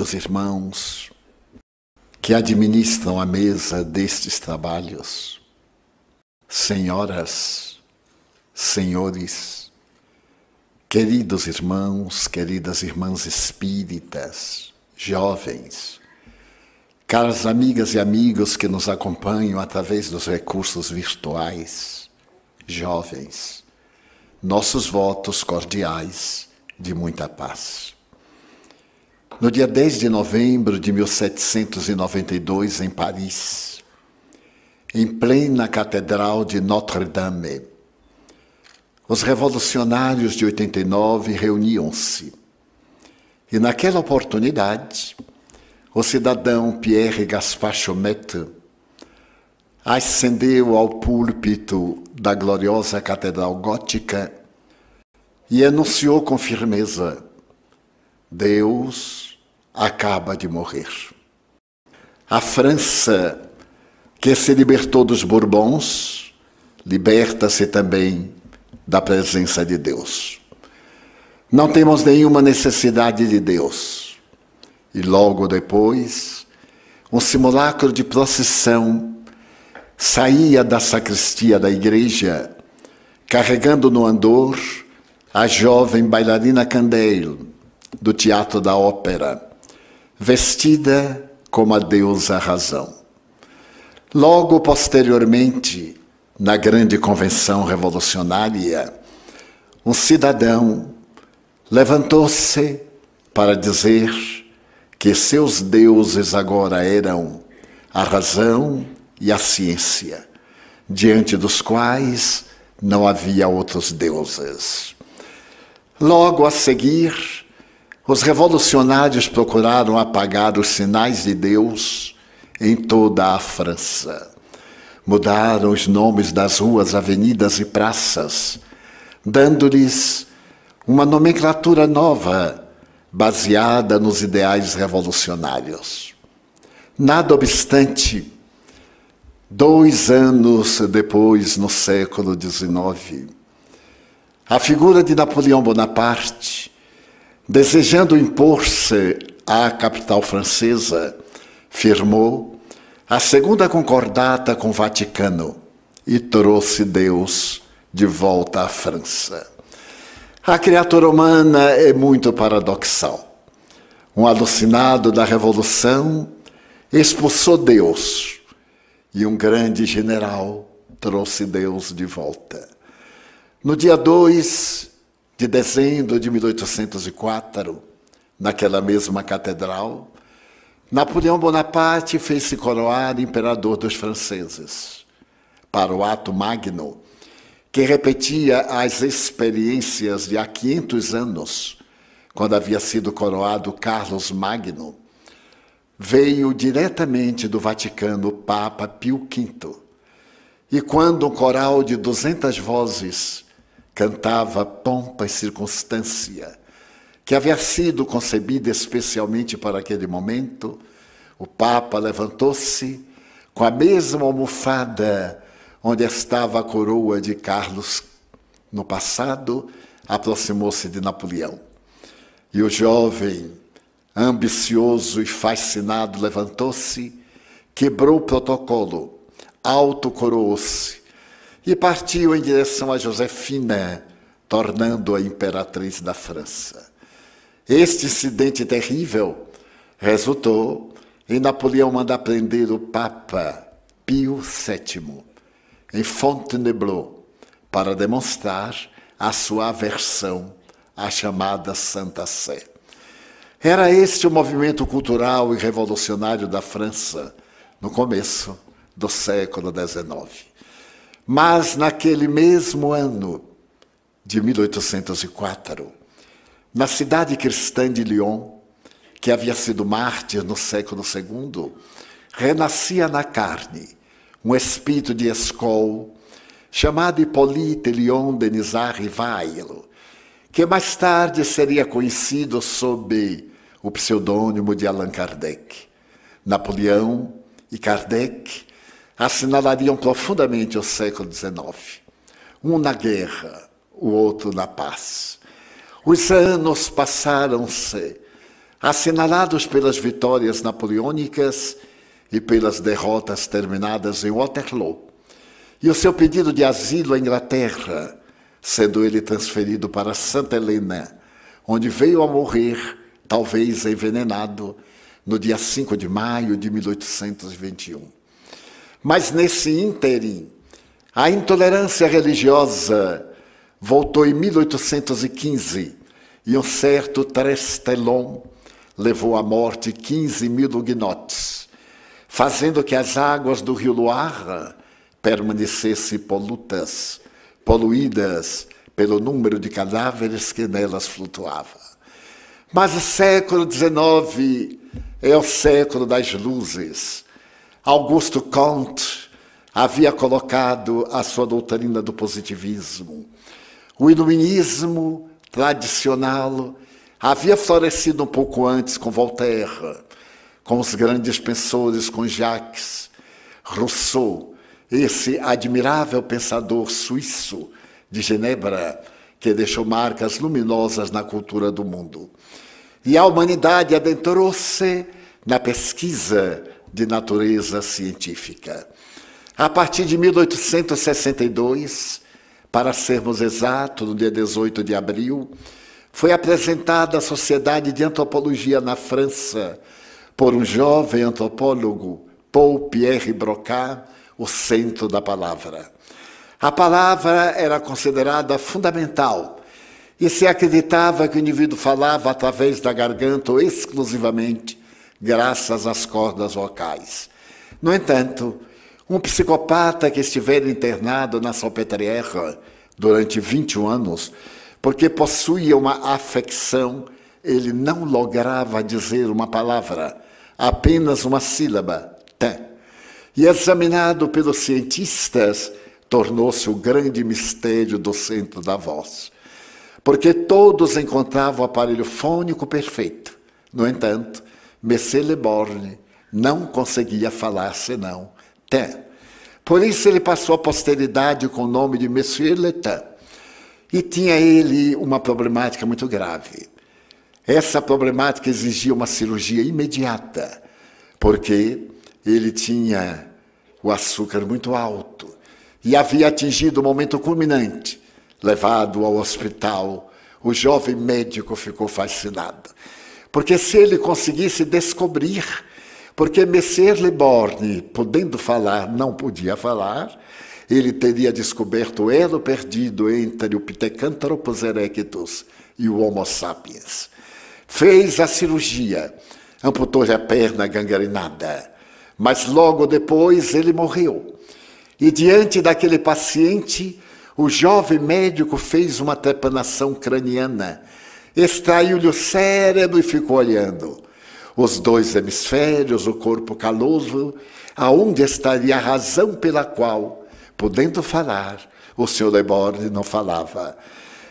queridos irmãos que administram a mesa destes trabalhos, senhoras, senhores, queridos irmãos, queridas irmãs espíritas, jovens, caras amigas e amigos que nos acompanham através dos recursos virtuais, jovens, nossos votos cordiais de muita paz. No dia 10 de novembro de 1792, em Paris, em plena Catedral de Notre-Dame, os revolucionários de 89 reuniam-se. E naquela oportunidade, o cidadão Pierre Gaspard Chaumette ascendeu ao púlpito da gloriosa Catedral Gótica e anunciou com firmeza: Deus acaba de morrer. A França, que se libertou dos Bourbons, liberta-se também da presença de Deus. Não temos nenhuma necessidade de Deus. E logo depois, um simulacro de procissão saía da sacristia da igreja, carregando no andor a jovem bailarina Candale, do Teatro da Ópera vestida como a deusa razão. Logo posteriormente, na grande convenção revolucionária, um cidadão levantou-se para dizer que seus deuses agora eram a razão e a ciência, diante dos quais não havia outros deuses. Logo a seguir, os revolucionários procuraram apagar os sinais de Deus em toda a França. Mudaram os nomes das ruas, avenidas e praças, dando-lhes uma nomenclatura nova, baseada nos ideais revolucionários. Nada obstante, dois anos depois, no século XIX, a figura de Napoleão Bonaparte Desejando impor-se à capital francesa, firmou a segunda concordata com o Vaticano e trouxe Deus de volta à França. A criatura humana é muito paradoxal. Um alucinado da revolução expulsou Deus e um grande general trouxe Deus de volta. No dia 2 de dezembro de 1804, naquela mesma catedral, Napoleão Bonaparte fez-se coroar imperador dos franceses. Para o ato magno, que repetia as experiências de há 500 anos, quando havia sido coroado Carlos Magno, veio diretamente do Vaticano o Papa Pio V. E quando um coral de 200 vozes cantava pompa e circunstância, que havia sido concebida especialmente para aquele momento, o Papa levantou-se com a mesma almofada onde estava a coroa de Carlos no passado, aproximou-se de Napoleão. E o jovem, ambicioso e fascinado, levantou-se, quebrou o protocolo, autocoroou-se e partiu em direção a Josefina, tornando-a imperatriz da França. Este incidente terrível resultou em Napoleão mandar prender o Papa Pio VII em Fontainebleau para demonstrar a sua aversão à chamada Santa Sé. Era este o movimento cultural e revolucionário da França no começo do século XIX. Mas naquele mesmo ano de 1804, na cidade cristã de Lyon, que havia sido mártir no século II, renascia na carne um espírito de escol chamado Hippolyte Lyon Denisard Rivailo, que mais tarde seria conhecido sob o pseudônimo de Allan Kardec. Napoleão e Kardec assinalariam profundamente o século XIX. Um na guerra, o outro na paz. Os anos passaram-se, assinalados pelas vitórias napoleônicas e pelas derrotas terminadas em Waterloo, e o seu pedido de asilo à Inglaterra, sendo ele transferido para Santa Helena, onde veio a morrer, talvez envenenado, no dia 5 de maio de 1821. Mas nesse ínterim, a intolerância religiosa voltou em 1815 e um certo Trestelon levou à morte 15 mil huguenotes, fazendo que as águas do rio Loire permanecessem polutas, poluídas pelo número de cadáveres que nelas flutuava. Mas o século XIX é o século das luzes. Augusto Comte havia colocado a sua doutrina do positivismo. O iluminismo tradicional havia florescido um pouco antes com Voltaire, com os grandes pensores, com Jacques, Rousseau, esse admirável pensador suíço de Genebra, que deixou marcas luminosas na cultura do mundo. E a humanidade adentrou-se na pesquisa de natureza científica. A partir de 1862, para sermos exatos, no dia 18 de abril, foi apresentada à Sociedade de Antropologia na França por um jovem antropólogo, Paul Pierre Broca, o centro da palavra. A palavra era considerada fundamental e se acreditava que o indivíduo falava através da garganta ou exclusivamente graças às cordas vocais. No entanto, um psicopata que estiver internado na Salpêtrière durante 21 anos porque possuía uma afecção, ele não lograva dizer uma palavra, apenas uma sílaba, tem. E examinado pelos cientistas, tornou-se o grande mistério do centro da voz. Porque todos encontravam o aparelho fônico perfeito. No entanto, Messé Le Borgne não conseguia falar senão tem. Por isso ele passou à posteridade com o nome de Monsieur Letin. E tinha ele uma problemática muito grave. Essa problemática exigia uma cirurgia imediata, porque ele tinha o açúcar muito alto e havia atingido o momento culminante. Levado ao hospital, o jovem médico ficou fascinado, porque se ele conseguisse descobrir, porque Messier Le podendo falar, não podia falar, ele teria descoberto o elo perdido entre o Pithecanthropus erectus e o Homo sapiens. Fez a cirurgia, amputou-lhe a perna gangrenada, mas logo depois ele morreu. E diante daquele paciente, o jovem médico fez uma trepanação craniana, extraiu-lhe o cérebro e ficou olhando. Os dois hemisférios, o corpo caloso, aonde estaria a razão pela qual podendo falar, o senhor Leborde não falava.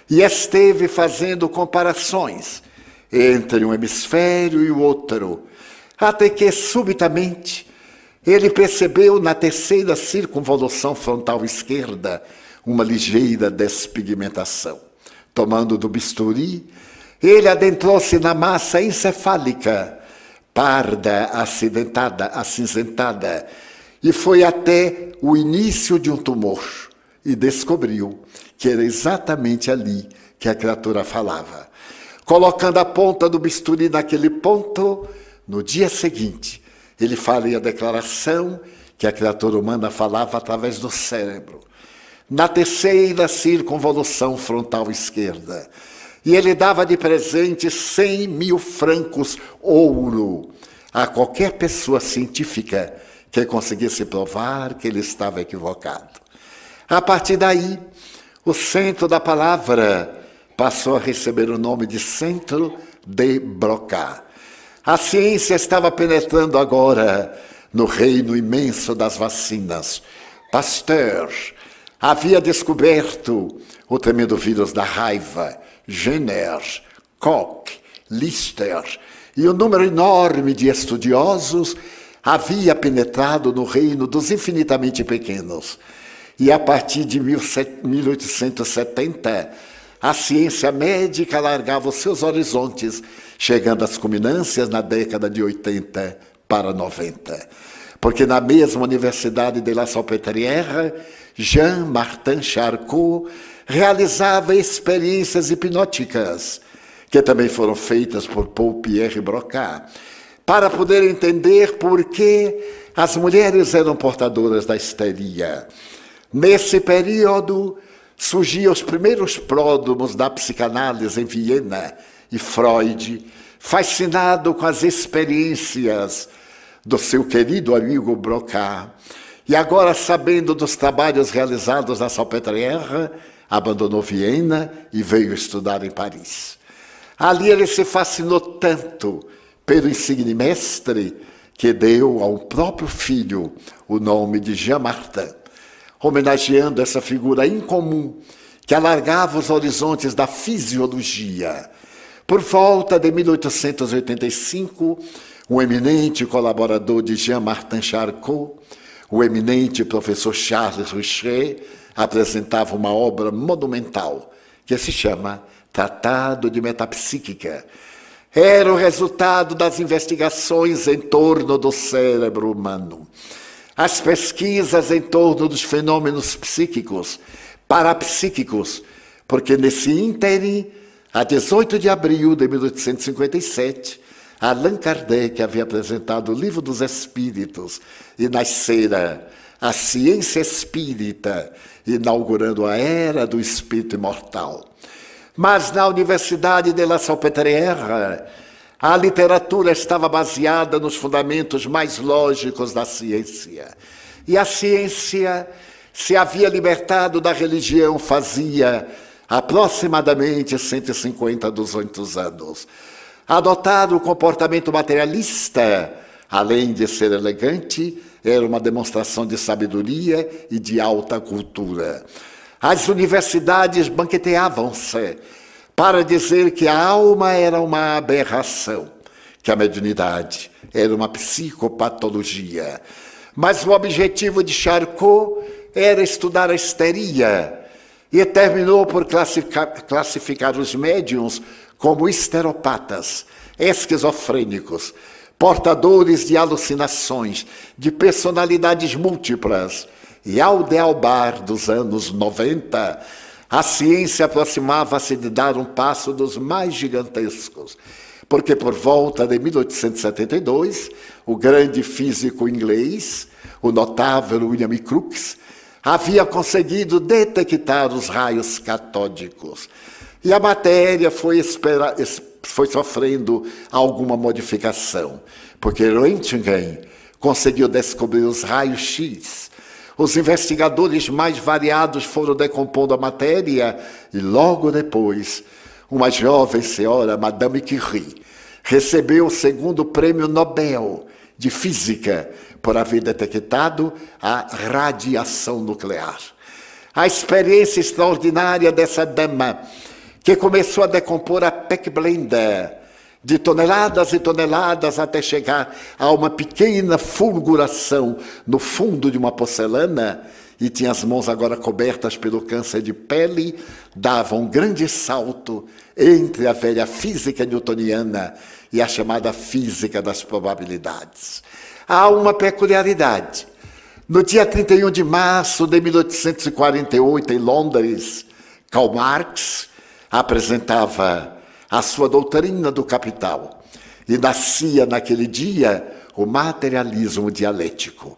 E esteve fazendo comparações entre um hemisfério e o outro, até que subitamente ele percebeu na terceira circunvolução frontal esquerda uma ligeira despigmentação. Tomando do bisturi, ele adentrou-se na massa encefálica, parda, acidentada, acinzentada, e foi até o início de um tumor e descobriu que era exatamente ali que a criatura falava. Colocando a ponta do bisturi naquele ponto, no dia seguinte, ele faria a declaração que a criatura humana falava através do cérebro. Na terceira circunvolução frontal esquerda. E ele dava de presente 100 mil francos ouro a qualquer pessoa científica que conseguisse provar que ele estava equivocado. A partir daí, o centro da palavra passou a receber o nome de Centro de Broca. A ciência estava penetrando agora no reino imenso das vacinas. Pasteur havia descoberto o tremendo vírus da raiva, Jenner, Koch, Lister, e um número enorme de estudiosos havia penetrado no reino dos infinitamente pequenos. E a partir de 1870, a ciência médica alargava os seus horizontes chegando às culminâncias na década de 80 para 90. Porque na mesma Universidade de La Salpêtrière, Jean-Martin Charcot realizava experiências hipnóticas, que também foram feitas por Paul Pierre Broca, para poder entender por que as mulheres eram portadoras da histeria. Nesse período, surgiam os primeiros pródromos da psicanálise em Viena e Freud, fascinado com as experiências do seu querido amigo Broca. E agora, sabendo dos trabalhos realizados na Salpêtrière, abandonou Viena e veio estudar em Paris. Ali ele se fascinou tanto pelo insigne mestre que deu ao próprio filho o nome de Jean Martin homenageando essa figura incomum que alargava os horizontes da fisiologia. Por volta de 1885, um eminente colaborador de Jean-Martin Charcot, o eminente professor Charles Richer, apresentava uma obra monumental que se chama Tratado de Metapsíquica. Era o resultado das investigações em torno do cérebro humano as pesquisas em torno dos fenômenos psíquicos, parapsíquicos, porque nesse ínterim, a 18 de abril de 1857, Allan Kardec havia apresentado o Livro dos Espíritos e nascera a ciência espírita, inaugurando a era do espírito imortal. Mas na Universidade de La Salpêtrière, a literatura estava baseada nos fundamentos mais lógicos da ciência. E a ciência se havia libertado da religião fazia aproximadamente 150 200 anos. Adotar o comportamento materialista, além de ser elegante, era uma demonstração de sabedoria e de alta cultura. As universidades banqueteavam-se para dizer que a alma era uma aberração, que a mediunidade era uma psicopatologia. Mas o objetivo de Charcot era estudar a histeria e terminou por classificar, classificar os médiums como histeropatas, esquizofrênicos, portadores de alucinações, de personalidades múltiplas. E ao dealbar dos anos 90, a ciência aproximava-se de dar um passo dos mais gigantescos, porque por volta de 1872, o grande físico inglês, o notável William Crookes, havia conseguido detectar os raios catódicos. E a matéria foi, espera, foi sofrendo alguma modificação, porque Röntgen conseguiu descobrir os raios X, os investigadores mais variados foram decompondo a matéria e logo depois, uma jovem senhora, Madame Curie, recebeu o segundo prêmio Nobel de Física por haver detectado a radiação nuclear. A experiência extraordinária dessa dama, que começou a decompor a Peckblender, de toneladas e toneladas até chegar a uma pequena fulguração no fundo de uma porcelana, e tinha as mãos agora cobertas pelo câncer de pele, dava um grande salto entre a velha física newtoniana e a chamada física das probabilidades. Há uma peculiaridade. No dia 31 de março de 1848, em Londres, Karl Marx apresentava a sua doutrina do capital. E nascia naquele dia o materialismo dialético.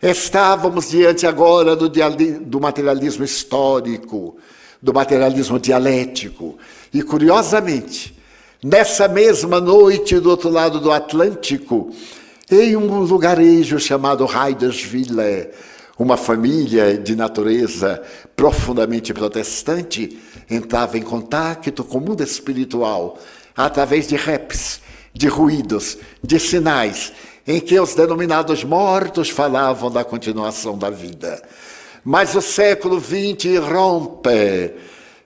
Estávamos diante agora do, do materialismo histórico, do materialismo dialético. E curiosamente, nessa mesma noite do outro lado do Atlântico, em um lugarejo chamado Heiderswille, uma família de natureza profundamente protestante entrava em contato com o mundo espiritual através de raps, de ruídos, de sinais, em que os denominados mortos falavam da continuação da vida. Mas o século XX rompe,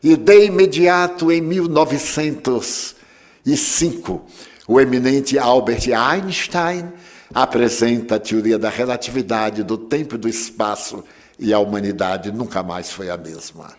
e de imediato, em 1905, o eminente Albert Einstein apresenta a teoria da relatividade do tempo e do espaço e a humanidade nunca mais foi a mesma.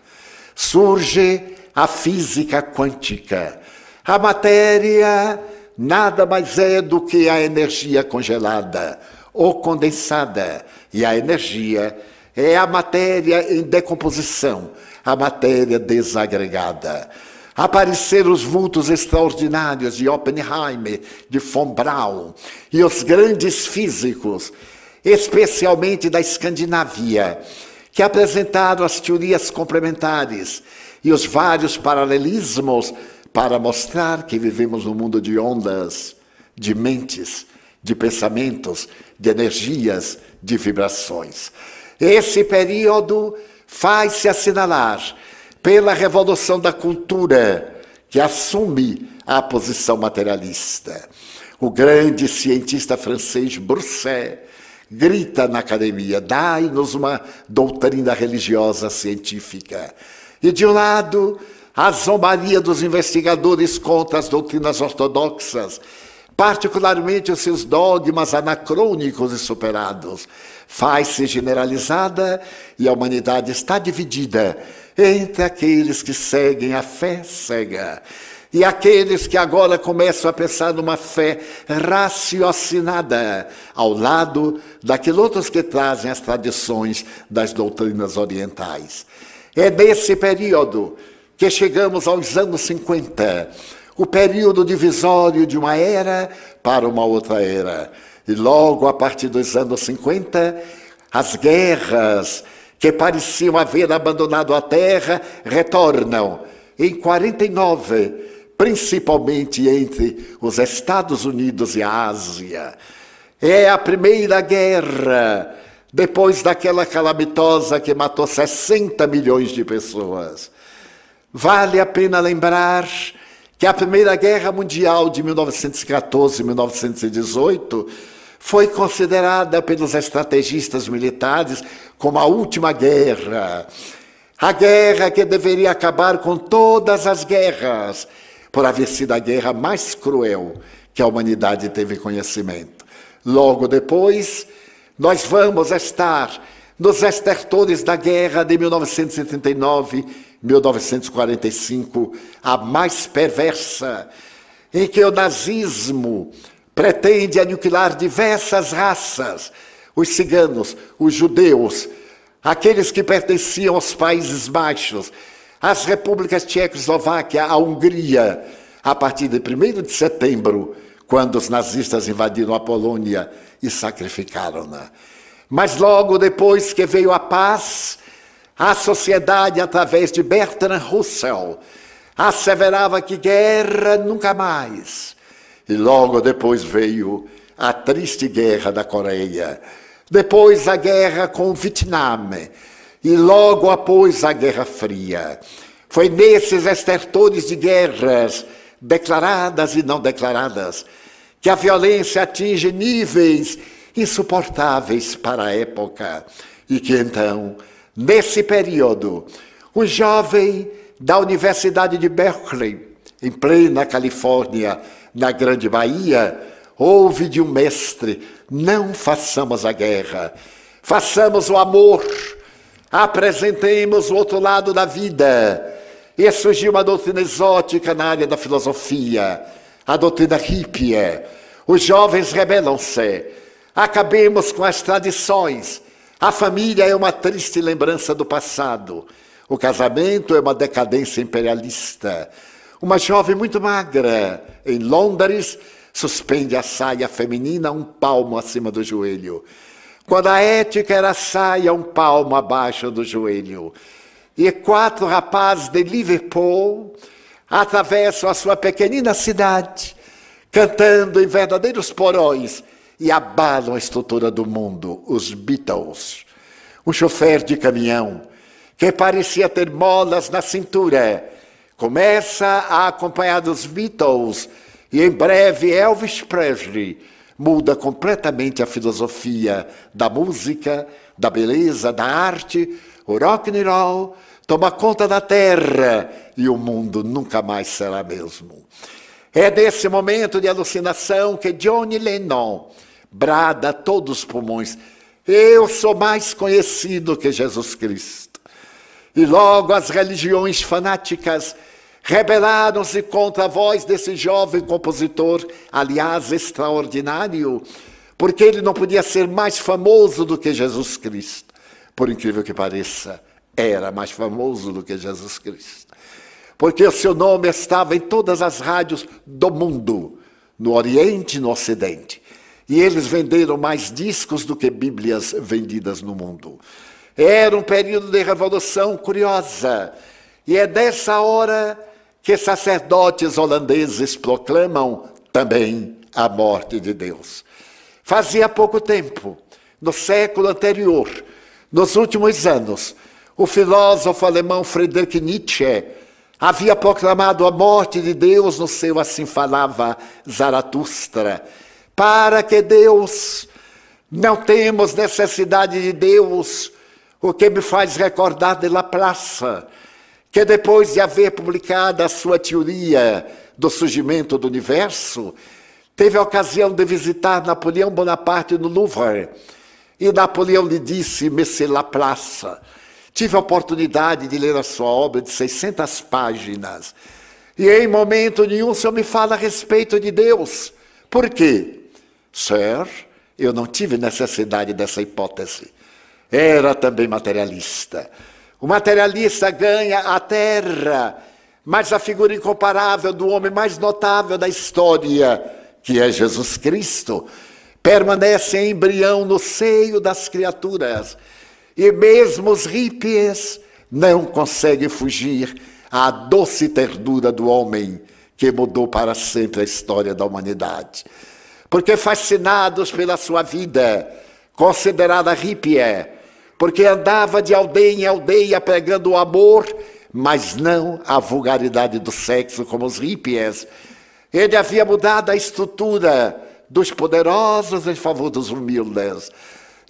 Surge a física quântica, A matéria nada mais é do que a energia congelada ou condensada, e a energia é a matéria em decomposição, a matéria desagregada. Apareceram os vultos extraordinários de Oppenheimer, de von Braun, e os grandes físicos, especialmente da Escandinávia, que apresentaram as teorias complementares e os vários paralelismos para mostrar que vivemos num mundo de ondas, de mentes, de pensamentos, de energias, de vibrações. Esse período faz-se assinalar pela revolução da cultura, que assume a posição materialista. O grande cientista francês Brousset grita na academia: dai-nos uma doutrina religiosa científica. E de um lado, a zombaria dos investigadores contra as doutrinas ortodoxas, particularmente os seus dogmas anacrônicos e superados, faz-se generalizada e a humanidade está dividida entre aqueles que seguem a fé cega e aqueles que agora começam a pensar numa fé raciocinada, ao lado daqueles outros que trazem as tradições das doutrinas orientais. É nesse período que chegamos aos anos 50, o período divisório de uma era para uma outra era. E logo a partir dos anos 50, as guerras que pareciam haver abandonado a terra retornam. Em 49, principalmente entre os Estados Unidos e a Ásia. É a primeira guerra, depois daquela calamitosa que matou 60 milhões de pessoas. Vale a pena lembrar que a Primeira Guerra Mundial de 1914-1918 foi considerada pelos estrategistas militares como a última guerra. A guerra que deveria acabar com todas as guerras por haver sido a guerra mais cruel que a humanidade teve conhecimento. Logo depois, nós vamos estar nos estertores da guerra de 1939-1945, a mais perversa, em que o nazismo pretende aniquilar diversas raças, os ciganos, os judeus, aqueles que pertenciam aos Países Baixos, as repúblicas Tchecoslováquia, a Hungria, a partir de 1 de setembro, quando os nazistas invadiram a Polônia e sacrificaram-na. Mas logo depois que veio a paz, a sociedade, através de Bertrand Russell, asseverava que guerra nunca mais. E logo depois veio a triste guerra da Coreia, depois a guerra com o Vietnã, e logo após a Guerra Fria. Foi nesses estertores de guerras, declaradas e não declaradas, que a violência atinge níveis insuportáveis para a época. E que então, nesse período, um jovem da Universidade de Berkeley, em plena Califórnia, na Grande Bahia, ouve de um mestre: não façamos a guerra, façamos o amor Apresentemos o outro lado da vida. E surgiu uma doutrina exótica na área da filosofia, a doutrina hippie. Os jovens rebelam-se. Acabemos com as tradições. A família é uma triste lembrança do passado. O casamento é uma decadência imperialista. Uma jovem muito magra, em Londres, suspende a saia feminina um palmo acima do joelho. Quando a ética era saia um palmo abaixo do joelho. E quatro rapazes de Liverpool atravessam a sua pequenina cidade, cantando em verdadeiros porões e abalam a estrutura do mundo, os Beatles. Um chofer de caminhão que parecia ter molas na cintura começa a acompanhar dos Beatles e em breve Elvis Presley muda completamente a filosofia da música, da beleza, da arte. O rock and roll toma conta da terra e o mundo nunca mais será mesmo. É desse momento de alucinação que Johnny Lennon brada a todos os pulmões: Eu sou mais conhecido que Jesus Cristo. E logo as religiões fanáticas rebelaram-se contra a voz desse jovem compositor, aliás, extraordinário, porque ele não podia ser mais famoso do que Jesus Cristo. Por incrível que pareça, era mais famoso do que Jesus Cristo. Porque o seu nome estava em todas as rádios do mundo, no Oriente e no Ocidente. E eles venderam mais discos do que Bíblias vendidas no mundo. Era um período de revolução curiosa. E é dessa hora que sacerdotes holandeses proclamam também a morte de Deus. Fazia pouco tempo, no século anterior, nos últimos anos, o filósofo alemão Friedrich Nietzsche havia proclamado a morte de Deus no seu assim falava Zaratustra, para que Deus não temos necessidade de Deus, o que me faz recordar de Laplace, que depois de haver publicado a sua teoria do surgimento do universo, teve a ocasião de visitar Napoleão Bonaparte no Louvre. E Napoleão lhe disse, Monsieur Laplace, tive a oportunidade de ler a sua obra de 600 páginas. E em momento nenhum o senhor me fala a respeito de Deus. Por quê? Sir, eu não tive necessidade dessa hipótese. Era também materialista. O materialista ganha a terra, mas a figura incomparável do homem mais notável da história, que é Jesus Cristo, permanece em embrião no seio das criaturas. E mesmo os hippies não conseguem fugir à doce ternura do homem que mudou para sempre a história da humanidade. Porque fascinados pela sua vida, considerada hippie, porque andava de aldeia em aldeia pregando o amor, mas não a vulgaridade do sexo como os hippies. Ele havia mudado a estrutura dos poderosos em favor dos humildes.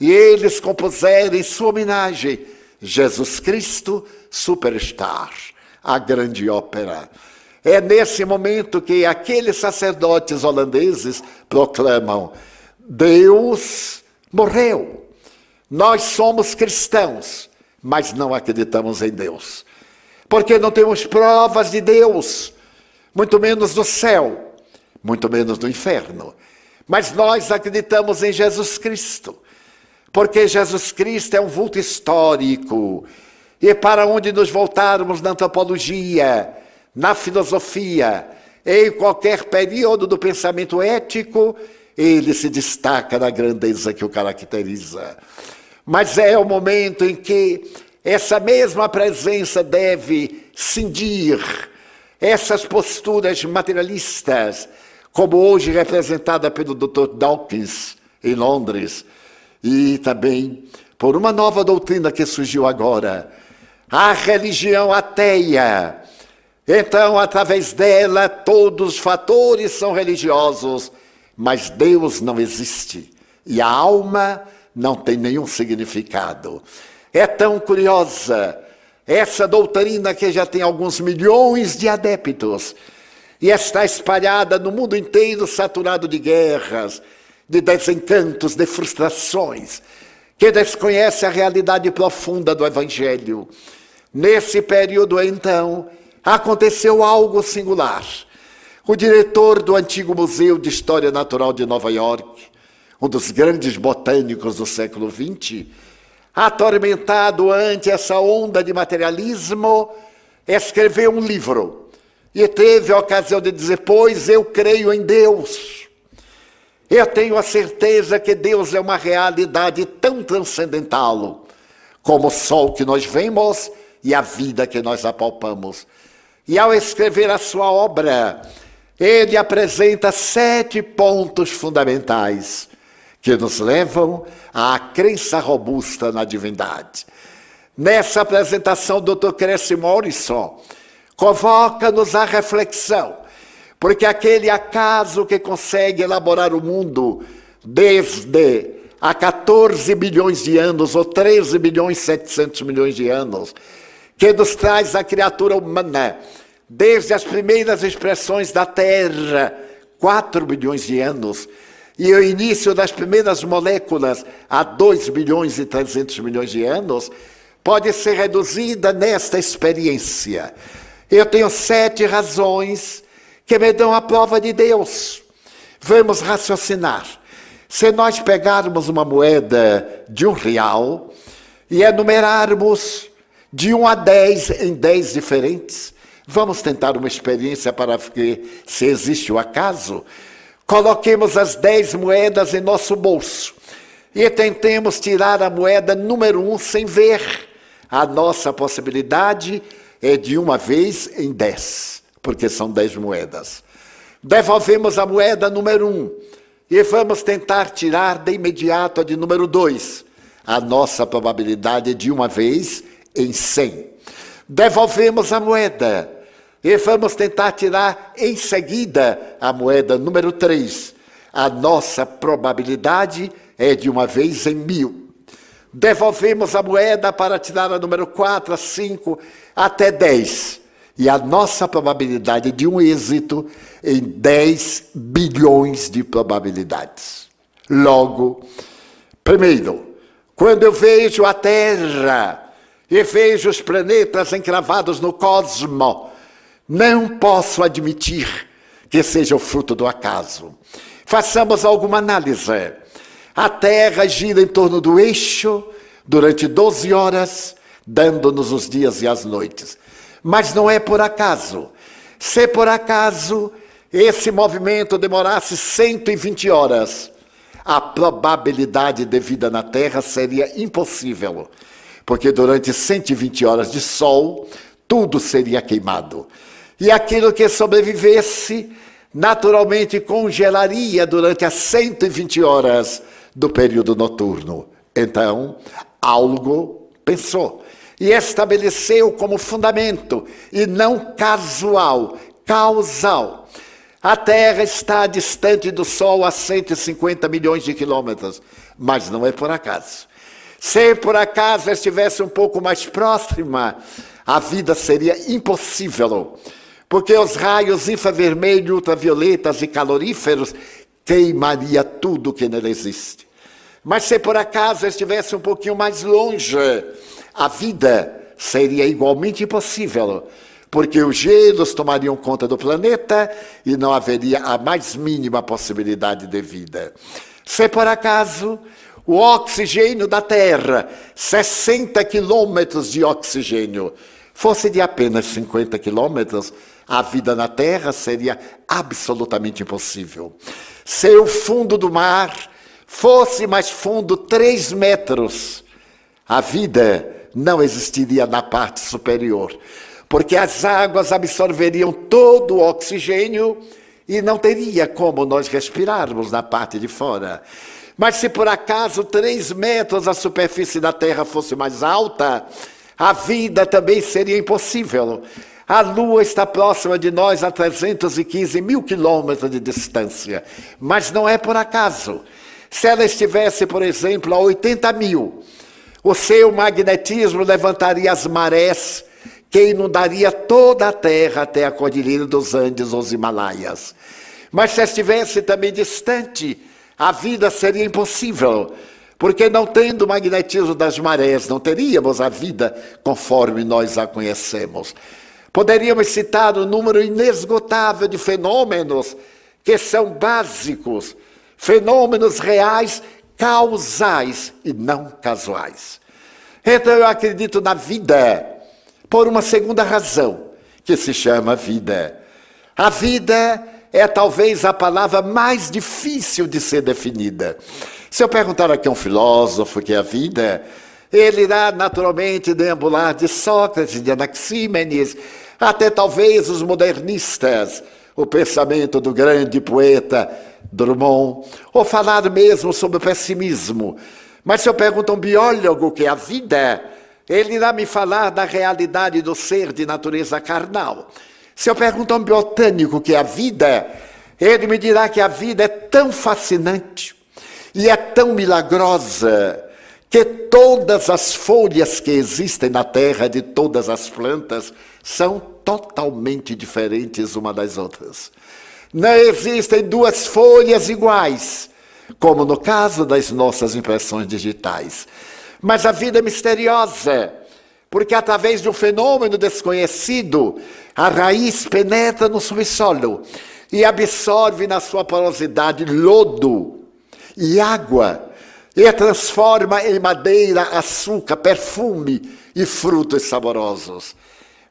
E eles compuseram em sua homenagem Jesus Cristo Superstar, a grande ópera. É nesse momento que aqueles sacerdotes holandeses proclamam: Deus morreu. Nós somos cristãos, mas não acreditamos em Deus. Porque não temos provas de Deus, muito menos do céu, muito menos do inferno. Mas nós acreditamos em Jesus Cristo, porque Jesus Cristo é um vulto histórico. E para onde nos voltarmos na antropologia, na filosofia, em qualquer período do pensamento ético, ele se destaca na grandeza que o caracteriza. Mas é o momento em que essa mesma presença deve cindir essas posturas materialistas, como hoje representada pelo Dr. Dawkins em Londres, e também por uma nova doutrina que surgiu agora, a religião ateia. Então, através dela, todos os fatores são religiosos, mas Deus não existe. E a alma não tem nenhum significado. É tão curiosa essa doutrina que já tem alguns milhões de adeptos e está espalhada no mundo inteiro, saturado de guerras, de desencantos, de frustrações, que desconhece a realidade profunda do Evangelho. Nesse período, então, aconteceu algo singular. O diretor do antigo Museu de História Natural de Nova York, um dos grandes botânicos do século XX, atormentado ante essa onda de materialismo, escreveu um livro e teve a ocasião de dizer: Pois eu creio em Deus. Eu tenho a certeza que Deus é uma realidade tão transcendental como o sol que nós vemos e a vida que nós apalpamos. E ao escrever a sua obra, ele apresenta sete pontos fundamentais que nos levam à crença robusta na divindade. Nessa apresentação, o Dr. Cresce Morrison convoca-nos à reflexão, porque aquele acaso que consegue elaborar o mundo desde há 14 bilhões de anos, ou 13 bilhões e 700 milhões de anos, que nos traz a criatura humana, desde as primeiras expressões da Terra, 4 bilhões de anos, e o início das primeiras moléculas há 2 bilhões e 300 milhões de anos, pode ser reduzida nesta experiência. Eu tenho sete razões que me dão a prova de Deus. Vamos raciocinar. Se nós pegarmos uma moeda de um real e enumerarmos de um a dez em dez diferentes, vamos tentar uma experiência para ver se existe o acaso. Coloquemos as dez moedas em nosso bolso e tentemos tirar a moeda número um sem ver. A nossa possibilidade é de uma vez em dez, porque são dez moedas. Devolvemos a moeda número um e vamos tentar tirar de imediato a de número dois. A nossa probabilidade é de uma vez em cem. Devolvemos a moeda e vamos tentar tirar em seguida a moeda número três. A nossa probabilidade é de uma vez em mil. Devolvemos a moeda para tirar a número 4, a 5, até 10. E a nossa probabilidade de um êxito em 10 bilhões de probabilidades. Logo, primeiro, quando eu vejo a Terra e vejo os planetas encravados no cosmo, não posso admitir que seja o fruto do acaso. Façamos alguma análise. A Terra gira em torno do eixo durante 12 horas, dando-nos os dias e as noites. Mas não é por acaso. Se por acaso esse movimento demorasse 120 horas, a probabilidade de vida na Terra seria impossível, porque durante 120 horas de sol, tudo seria queimado. E aquilo que sobrevivesse, naturalmente congelaria durante as 120 horas do período noturno. Então, algo pensou e estabeleceu como fundamento, e não casual, causal. A Terra está distante do Sol a 150 milhões de quilômetros, mas não é por acaso. Se por acaso estivesse um pouco mais próxima, a vida seria impossível, porque os raios infravermelho, ultravioletas e caloríferos queimaria tudo que nele existe. Mas se por acaso estivesse um pouquinho mais longe, a vida seria igualmente impossível, porque os gelos tomariam conta do planeta e não haveria a mais mínima possibilidade de vida. Se por acaso o oxigênio da Terra, 60 quilômetros de oxigênio, fosse de apenas 50 quilômetros, a vida na Terra seria absolutamente impossível. Se o fundo do mar fosse mais fundo três metros, a vida não existiria na parte superior, porque as águas absorveriam todo o oxigênio e não teria como nós respirarmos na parte de fora. Mas se por acaso três metros a superfície da Terra fosse mais alta, a vida também seria impossível. A Lua está próxima de nós a 315 mil quilômetros de distância, mas não é por acaso. Se ela estivesse, por exemplo, a 80 mil, o seu magnetismo levantaria as marés que inundaria toda a terra até a Cordilheira dos Andes, os Himalaias. Mas se estivesse também distante, a vida seria impossível, porque não tendo o magnetismo das marés, não teríamos a vida conforme nós a conhecemos. Poderíamos citar um número inesgotável de fenômenos que são básicos fenômenos reais, causais e não casuais. Então eu acredito na vida por uma segunda razão, que se chama vida. A vida é talvez a palavra mais difícil de ser definida. Se eu perguntar aqui a um filósofo que é a vida, ele irá naturalmente deambular de Sócrates, de Anaxímenes, até talvez os modernistas, o pensamento do grande poeta Drummond, ou falar mesmo sobre o pessimismo. Mas se eu pergunto a um biólogo o que é a vida, ele irá me falar da realidade do ser de natureza carnal. Se eu pergunto a um botânico o que é a vida, ele me dirá que a vida é tão fascinante e é tão milagrosa que todas as folhas que existem na terra de todas as plantas são totalmente diferentes uma das outras. Não existem duas folhas iguais, como no caso das nossas impressões digitais. Mas a vida é misteriosa, porque através de um fenômeno desconhecido, a raiz penetra no subsolo e absorve na sua porosidade lodo e água e a transforma em madeira, açúcar, perfume e frutos saborosos.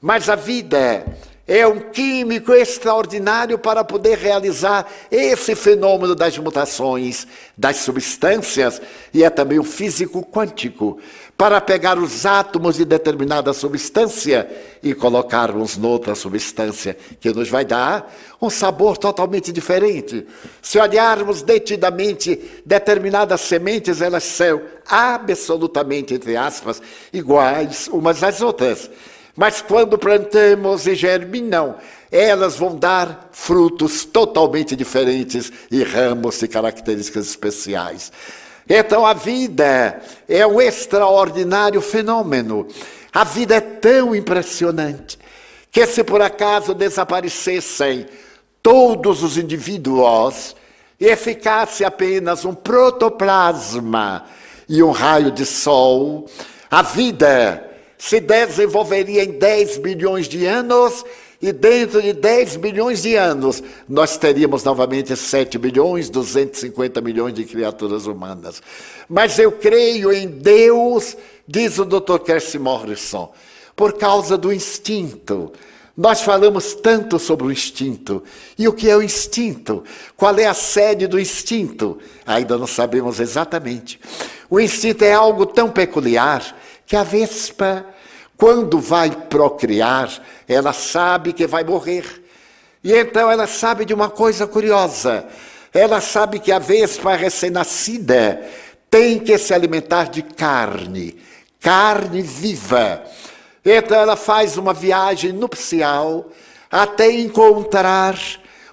Mas a vida é um químico extraordinário para poder realizar esse fenômeno das mutações das substâncias e é também um físico quântico para pegar os átomos de determinada substância e colocarmos noutra substância que nos vai dar um sabor totalmente diferente. Se olharmos detidamente determinadas sementes, elas são absolutamente, entre aspas, iguais umas às outras. Mas quando plantamos e germinam, elas vão dar frutos totalmente diferentes e ramos de características especiais. Então a vida é um extraordinário fenômeno. A vida é tão impressionante que se por acaso desaparecessem todos os indivíduos e ficasse apenas um protoplasma e um raio de sol, a vida se desenvolveria em 10 bilhões de anos e dentro de 10 bilhões de anos nós teríamos novamente 7 bilhões, 250 milhões de criaturas humanas. Mas eu creio em Deus, diz o Dr. Kersi Morrison, por causa do instinto. Nós falamos tanto sobre o instinto. E o que é o instinto? Qual é a sede do instinto? Ainda não sabemos exatamente. O instinto é algo tão peculiar que a vespa, quando vai procriar, ela sabe que vai morrer. E então ela sabe de uma coisa curiosa. Ela sabe que a vespa recém-nascida tem que se alimentar de carne, carne viva. Então ela faz uma viagem nupcial até encontrar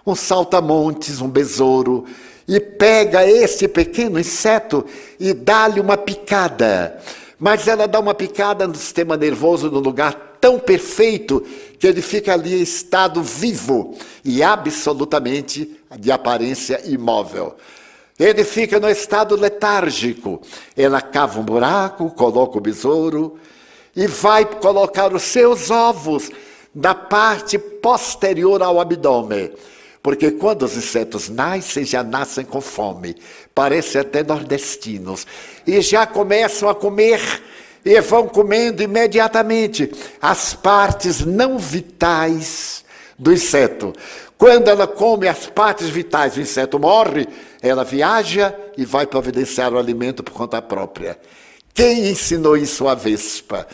um saltamontes, um besouro, e pega esse pequeno inseto e dá-lhe uma picada. Mas ela dá uma picada no sistema nervoso no lugar tão perfeito que ele fica ali em estado vivo e absolutamente de aparência imóvel. Ele fica no estado letárgico. Ela cava um buraco, coloca o besouro e vai colocar os seus ovos na parte posterior ao abdômen. Porque quando os insetos nascem, já nascem com fome. Parecem até nordestinos. E já começam a comer e vão comendo imediatamente as partes não vitais do inseto. Quando ela come as partes vitais, o inseto morre, ela viaja e vai providenciar o alimento por conta própria. Quem ensinou isso à vespa?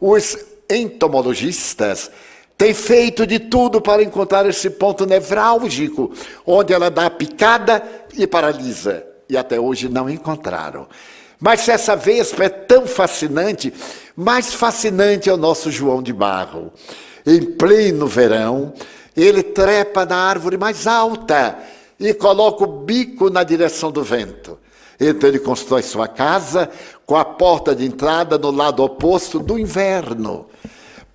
Os entomologistas tem feito de tudo para encontrar esse ponto nevrálgico, onde ela dá a picada e paralisa. E até hoje não encontraram. Mas se essa vespa é tão fascinante, mais fascinante é o nosso João de Barro. Em pleno verão, ele trepa na árvore mais alta e coloca o bico na direção do vento. Então ele constrói sua casa com a porta de entrada no lado oposto do inverno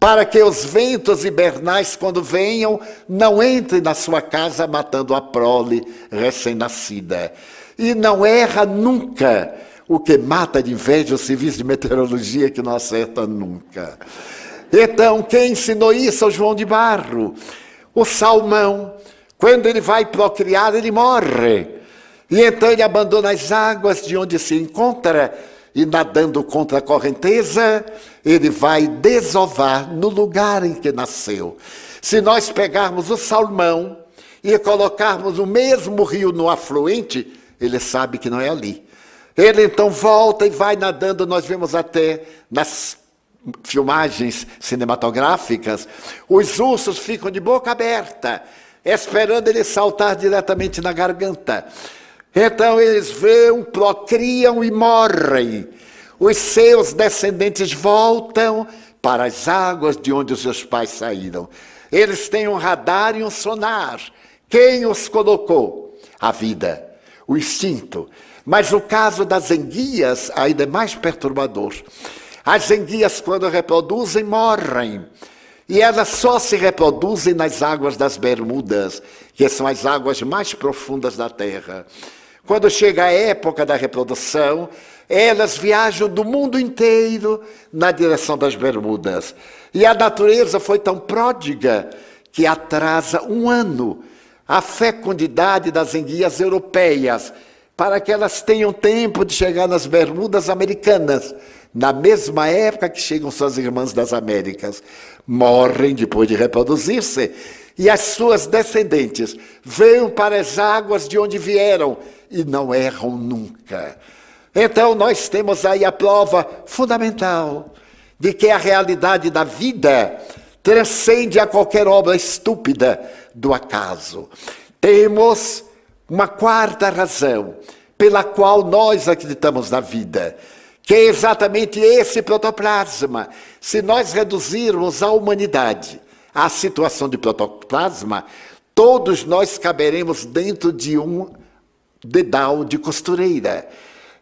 para que os ventos hibernais, quando venham, não entrem na sua casa matando a prole recém-nascida. E não erra nunca. O que mata de inveja o serviço de meteorologia que não acerta nunca. Então, quem ensinou isso ao João de Barro? O salmão, quando ele vai procriar, ele morre. E então ele abandona as águas de onde se encontra e nadando contra a correnteza, ele vai desovar no lugar em que nasceu. Se nós pegarmos o salmão e colocarmos o mesmo rio no afluente, ele sabe que não é ali. Ele então volta e vai nadando, nós vemos até nas filmagens cinematográficas, os ursos ficam de boca aberta, esperando ele saltar diretamente na garganta. Então eles vêm, procriam e morrem. Os seus descendentes voltam para as águas de onde os seus pais saíram. Eles têm um radar e um sonar. Quem os colocou? A vida, o instinto. Mas o caso das enguias ainda é mais perturbador. As enguias, quando reproduzem, morrem. E elas só se reproduzem nas águas das Bermudas, que são as águas mais profundas da Terra. Quando chega a época da reprodução, elas viajam do mundo inteiro na direção das Bermudas. E a natureza foi tão pródiga que atrasa um ano a fecundidade das enguias europeias, para que elas tenham tempo de chegar nas Bermudas americanas, na mesma época que chegam suas irmãs das Américas. Morrem depois de reproduzir-se, e as suas descendentes vêm para as águas de onde vieram e não erram nunca. Então, nós temos aí a prova fundamental de que a realidade da vida transcende a qualquer obra estúpida do acaso. Temos uma quarta razão pela qual nós acreditamos na vida, que é exatamente esse protoplasma. Se nós reduzirmos a humanidade à situação de protoplasma, todos nós caberemos dentro de um dedal de costureira.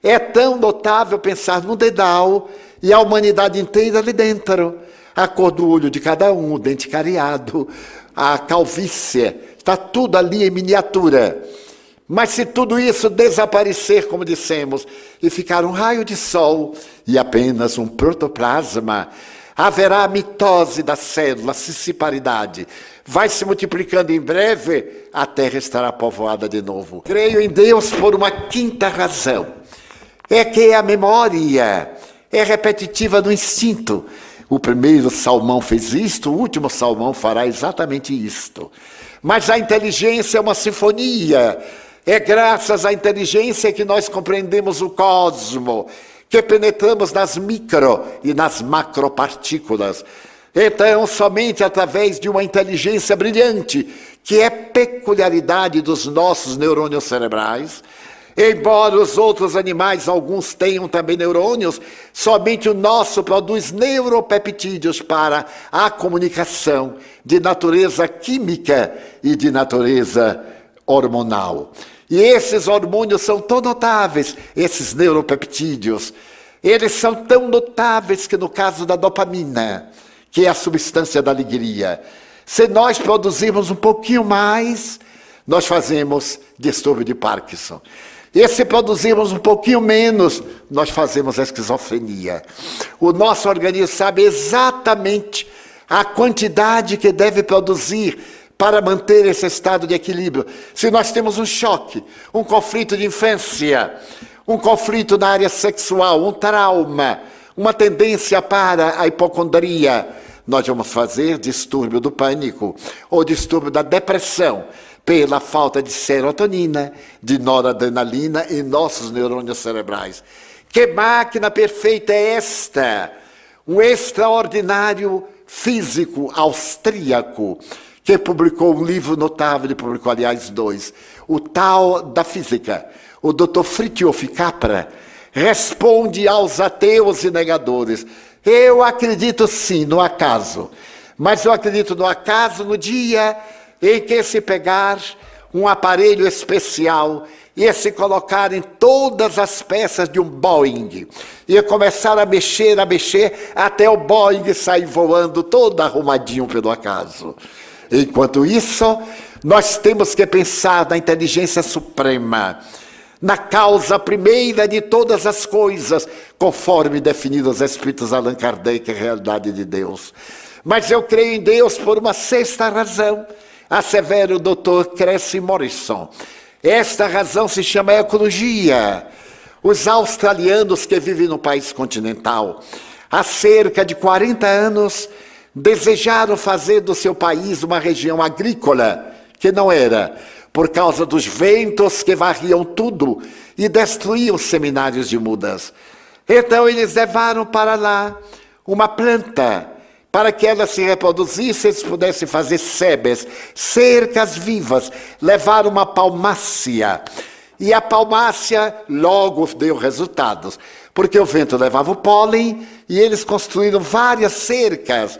É tão notável pensar no dedal e a humanidade inteira ali dentro. A cor do olho de cada um, o dente cariado, a calvície, está tudo ali em miniatura. Mas se tudo isso desaparecer, como dissemos, e ficar um raio de sol e apenas um protoplasma, haverá a mitose da célula, a. Vai se multiplicando em breve, a Terra estará povoada de novo. Creio em Deus por uma quinta razão. É que a memória é repetitiva do instinto. O primeiro salmão fez isto, o último salmão fará exatamente isto. Mas a inteligência é uma sinfonia. É graças à inteligência que nós compreendemos o cosmo, que penetramos nas micro e nas macropartículas. Então, somente através de uma inteligência brilhante, que é peculiaridade dos nossos neurônios cerebrais, Embora os outros animais, alguns tenham também neurônios, somente o nosso produz neuropeptídeos para a comunicação de natureza química e de natureza hormonal. E esses hormônios são tão notáveis, esses neuropeptídeos. Eles são tão notáveis que, no caso da dopamina, que é a substância da alegria, se nós produzirmos um pouquinho mais, nós fazemos distúrbio de Parkinson. E se produzirmos um pouquinho menos, nós fazemos a esquizofrenia. O nosso organismo sabe exatamente a quantidade que deve produzir para manter esse estado de equilíbrio. Se nós temos um choque, um conflito de infância, um conflito na área sexual, um trauma, uma tendência para a hipocondria, nós vamos fazer distúrbio do pânico ou distúrbio da depressão pela falta de serotonina, de noradrenalina em nossos neurônios cerebrais. Que máquina perfeita é esta? Um extraordinário físico austríaco que publicou um livro notável, ele publicou, aliás, dois, o Tal da Física. O Dr. Fritjof Capra responde aos ateus e negadores. Eu acredito sim no acaso, mas eu acredito no acaso no dia em que se pegar um aparelho especial e se colocar em todas as peças de um Boeing e começar a mexer, a mexer, até o Boeing sair voando todo arrumadinho pelo acaso. Enquanto isso, nós temos que pensar na inteligência suprema, na causa primeira de todas as coisas, conforme definidos os Espíritos Allan Kardec, a realidade de Deus. Mas eu creio em Deus por uma sexta razão assevera o doutor Cressy Morrison. Esta razão se chama ecologia. Os australianos que vivem no país continental, há cerca de 40 anos, desejaram fazer do seu país uma região agrícola, que não era, por causa dos ventos que varriam tudo e destruíam os seminários de mudas. Então eles levaram para lá uma planta para que ela se reproduzisse, eles pudessem fazer sebes, cercas vivas, levar uma palmácia. E a palmácia logo deu resultados, porque o vento levava o pólen e eles construíram várias cercas.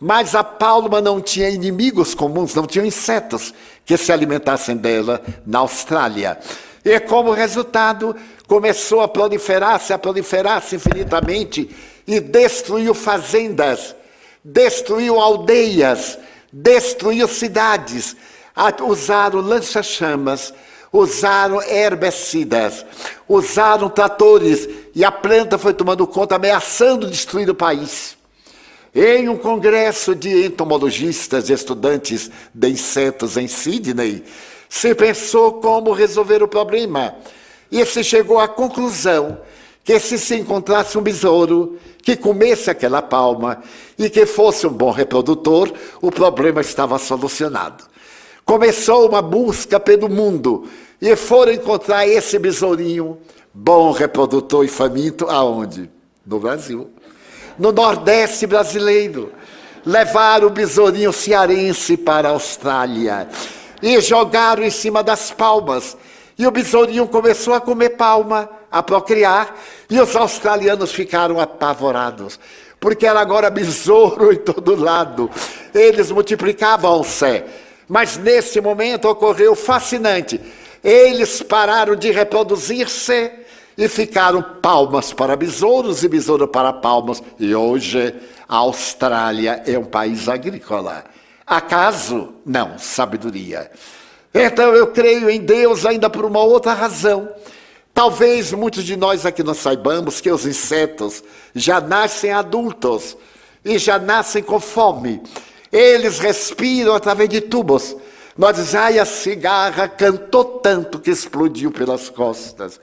Mas a palma não tinha inimigos comuns, não tinha insetos que se alimentassem dela na Austrália. E como resultado, começou a proliferar-se, a proliferar-se infinitamente e destruiu fazendas destruiu aldeias, destruiu cidades, usaram lança-chamas, usaram herbicidas, usaram tratores e a planta foi tomando conta, ameaçando destruir o país. Em um congresso de entomologistas e estudantes de insetos em Sydney, se pensou como resolver o problema e se chegou à conclusão que se se encontrasse um besouro que comesse aquela palma e que fosse um bom reprodutor, o problema estava solucionado. Começou uma busca pelo mundo e foram encontrar esse besourinho, bom reprodutor e faminto, aonde? No Brasil. No Nordeste brasileiro. Levaram o besourinho cearense para a Austrália e jogaram em cima das palmas. E o besourinho começou a comer palma, a procriar, e os australianos ficaram apavorados, porque era agora besouro em todo lado. Eles multiplicavam-se mas nesse momento ocorreu fascinante. Eles pararam de reproduzir-se e ficaram palmas para besouros e besouro para palmas. E hoje a Austrália é um país agrícola. Acaso? Não, sabedoria. Então eu creio em Deus ainda por uma outra razão. Talvez muitos de nós aqui não saibamos que os insetos já nascem adultos e já nascem com fome. Eles respiram através de tubos. Nós dizemos, ai, a cigarra cantou tanto que explodiu pelas costas.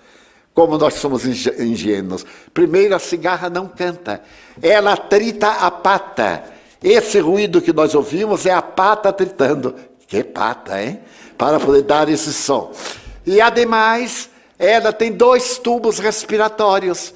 Como nós somos ingênuos. Primeiro, a cigarra não canta, ela trita a pata. Esse ruído que nós ouvimos é a pata tritando. Que pata, hein? Para poder dar esse som. E ademais, ela tem dois tubos respiratórios.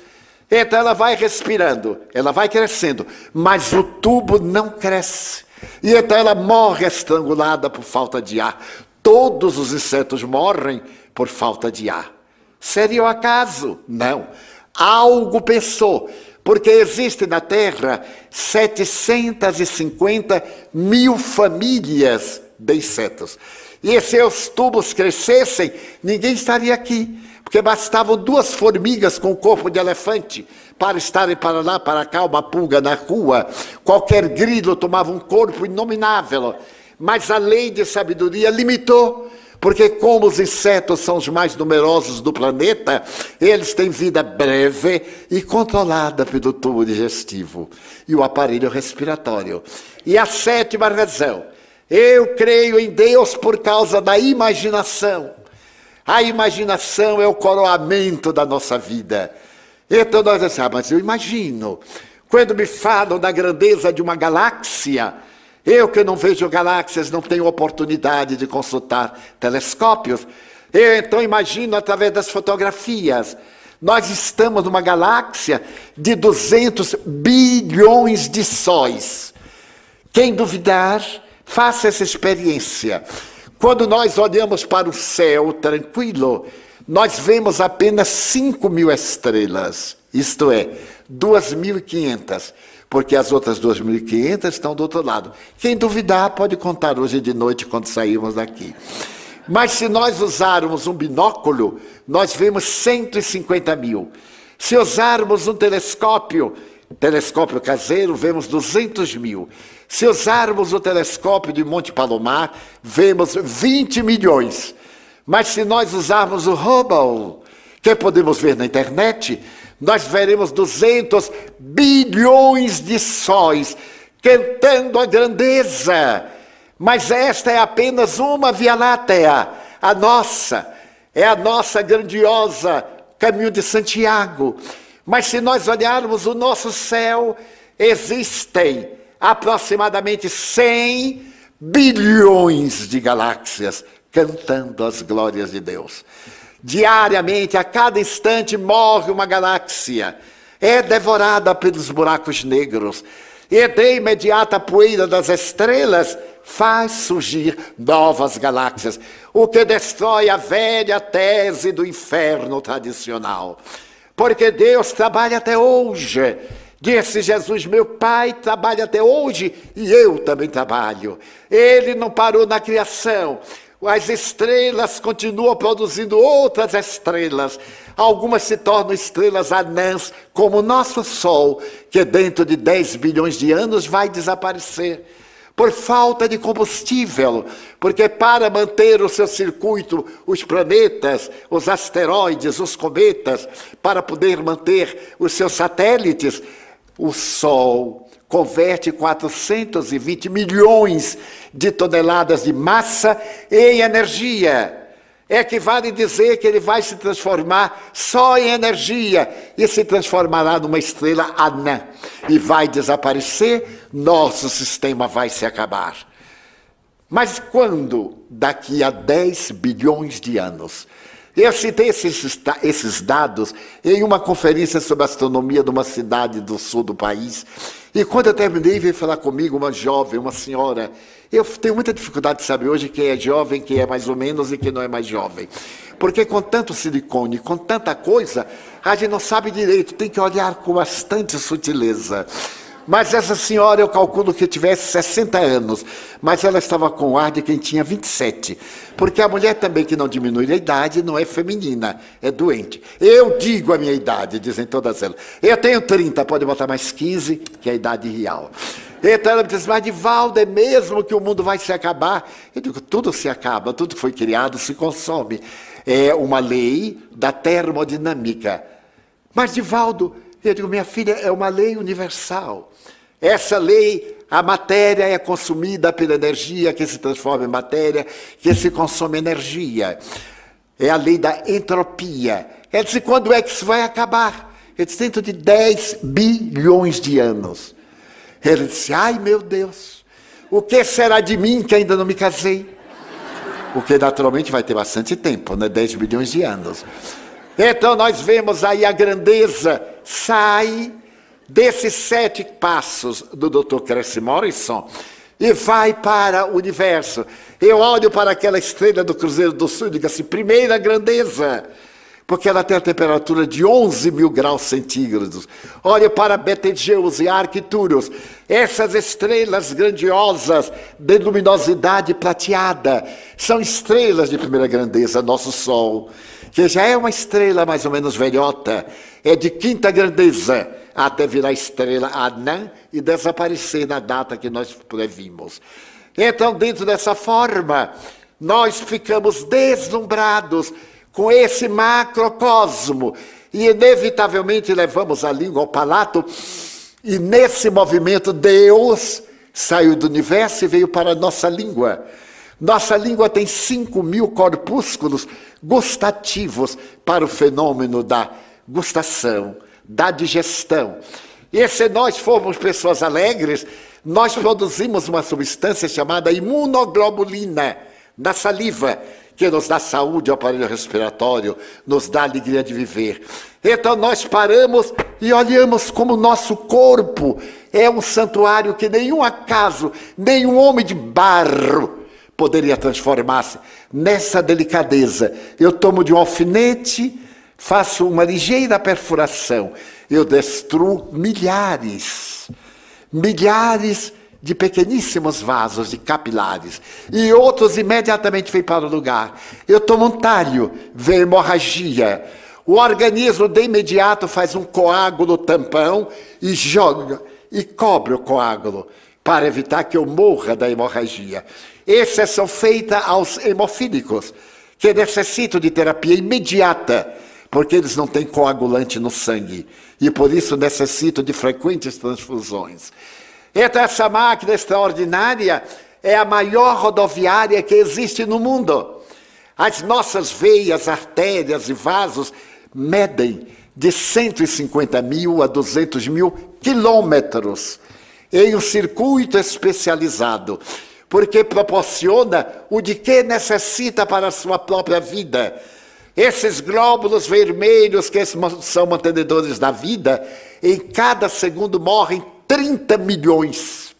Então ela vai respirando, ela vai crescendo, mas o tubo não cresce. E então ela morre estrangulada por falta de ar. Todos os insetos morrem por falta de ar. Seria o acaso? Não. Algo pensou, porque existe na Terra 750 mil famílias de insetos. E se os tubos crescessem, ninguém estaria aqui, porque bastavam duas formigas com corpo de elefante para estarem para lá, para cá, uma pulga na rua, qualquer grilo tomava um corpo inominável. Mas a lei de sabedoria limitou, porque como os insetos são os mais numerosos do planeta, eles têm vida breve e controlada pelo tubo digestivo e o aparelho respiratório. E a sétima razão, eu creio em Deus por causa da imaginação. A imaginação é o coroamento da nossa vida. Então nós dizemos, ah, mas eu imagino, quando me falam da grandeza de uma galáxia, eu que não vejo galáxias, não tenho oportunidade de consultar telescópios, eu então imagino através das fotografias. Nós estamos numa galáxia de 200 bilhões de sóis. Quem duvidar, faça essa experiência. Quando nós olhamos para o céu tranquilo, nós vemos apenas 5 mil estrelas, isto é, 2.500, porque as outras 2.500 estão do outro lado. Quem duvidar pode contar hoje de noite quando sairmos daqui. Mas se nós usarmos um binóculo, nós vemos 150 mil. Se usarmos um telescópio, telescópio caseiro, vemos 200 mil. Se usarmos o telescópio de Monte Palomar, vemos 20 milhões. Mas se nós usarmos o Hubble, que podemos ver na internet, nós veremos 200 bilhões de sóis cantando a grandeza. Mas esta é apenas uma Via Láctea, a nossa, é a nossa grandiosa caminho de Santiago. Mas se nós olharmos o nosso céu, existem aproximadamente 100 bilhões de galáxias cantando as glórias de Deus. Diariamente, a cada instante, morre uma galáxia, é devorada pelos buracos negros, e de imediata poeira das estrelas faz surgir novas galáxias, o que destrói a velha tese do inferno tradicional. Porque Deus trabalha até hoje. Disse Jesus: Meu Pai trabalha até hoje e eu também trabalho. Ele não parou na criação, as estrelas continuam produzindo outras estrelas. Algumas se tornam estrelas anãs, como o nosso Sol, que dentro de 10 bilhões de anos vai desaparecer. por falta de combustível, porque para manter o seu circuito, os planetas, os asteroides, os cometas, para poder manter os seus satélites, o Sol converte 420 milhões de toneladas de massa em energia. É que vale dizer que ele vai se transformar só em energia e se transformará numa estrela anã e vai desaparecer, nosso sistema vai se acabar. Mas quando? Daqui a 10 bilhões de anos. Eu citei esses, esses dados em uma conferência sobre astronomia de uma cidade do sul do país. E quando eu terminei, veio falar comigo uma jovem, uma senhora. Eu tenho muita dificuldade de saber hoje quem é jovem, quem é mais ou menos e quem não é mais jovem. Porque com tanto silicone, com tanta coisa, a gente não sabe direito, tem que olhar com bastante sutileza. Mas essa senhora, eu calculo que tivesse 60 anos, mas ela estava com o ar de quem tinha 27. Porque a mulher também que não diminui a idade não é feminina, é doente. Eu digo a minha idade, dizem todas elas. Eu tenho 30, pode botar mais 15, que é a idade real. Então ela me diz, mas Divaldo, é mesmo que o mundo vai se acabar? Eu digo, tudo se acaba, tudo que foi criado se consome. É uma lei da termodinâmica. Mas Divaldo, eu digo, minha filha, é uma lei universal. Essa lei, a matéria é consumida pela energia que se transforma em matéria, que se consome energia. É a lei da entropia. Ela disse, quando é que isso vai acabar? Eu disse, dentro de 10 bilhões de anos. Ele disse, ai meu Deus, o que será de mim que ainda não me casei? O que naturalmente vai ter bastante tempo, né? 10 bilhões de anos. Então nós vemos aí a grandeza sai desses sete passos do Dr. Cresce Morrison e vai para o universo. Eu olho para aquela estrela do Cruzeiro do Sul e digo assim: primeira grandeza, porque ela tem a temperatura de 11 mil graus centígrados. Olho para Betelgeuse e Arcturus, essas estrelas grandiosas de luminosidade prateada, são estrelas de primeira grandeza, nosso Sol, que já é uma estrela mais ou menos velhota, é de quinta grandeza até virar estrela anã e desaparecer na data que nós previmos. Então, dentro dessa forma, nós ficamos deslumbrados com esse macrocosmo e, inevitavelmente, levamos a língua ao palato, e nesse movimento, Deus saiu do universo e veio para a nossa língua. Nossa língua tem 5 mil corpúsculos gustativos para o fenômeno da gustação, da digestão. E se nós formos pessoas alegres, nós produzimos uma substância chamada imunoglobulina na saliva, que nos dá saúde ao aparelho respiratório, nos dá alegria de viver. Então nós paramos e olhamos como nosso corpo é um santuário que nenhum acaso, nenhum homem de barro poderia transformar-se nessa delicadeza. Eu tomo de um alfinete faço uma ligeira perfuração, eu destruo milhares, milhares de pequeníssimos vasos de capilares, e outros imediatamente vêm para o lugar. Eu tomo um talho, vem hemorragia. O organismo de imediato faz um coágulo tampão e joga e cobre o coágulo para evitar que eu morra da hemorragia. Exceção feita aos hemofílicos, que necessitam de terapia imediata porque eles não têm coagulante no sangue e por isso necessitam de frequentes transfusões. Então, essa máquina extraordinária é a maior rodoviária que existe no mundo. As nossas veias, artérias e vasos medem de 150 mil a 200 mil quilômetros em um circuito especializado, porque proporciona o de que necessita para a sua própria vida esses glóbulos vermelhos que são mantenedores da vida, em cada segundo morrem 30 milhões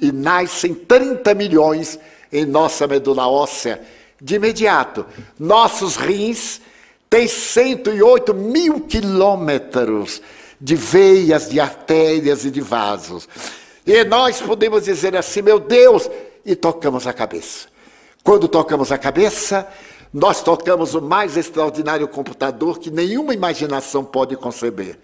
e nascem 30 milhões em nossa medula óssea de imediato. Nossos rins têm 108 mil quilômetros de veias, de artérias e de vasos. E nós podemos dizer assim, meu Deus, e tocamos a cabeça. Quando tocamos a cabeça, nós tocamos o mais extraordinário computador que nenhuma imaginação pode conceber.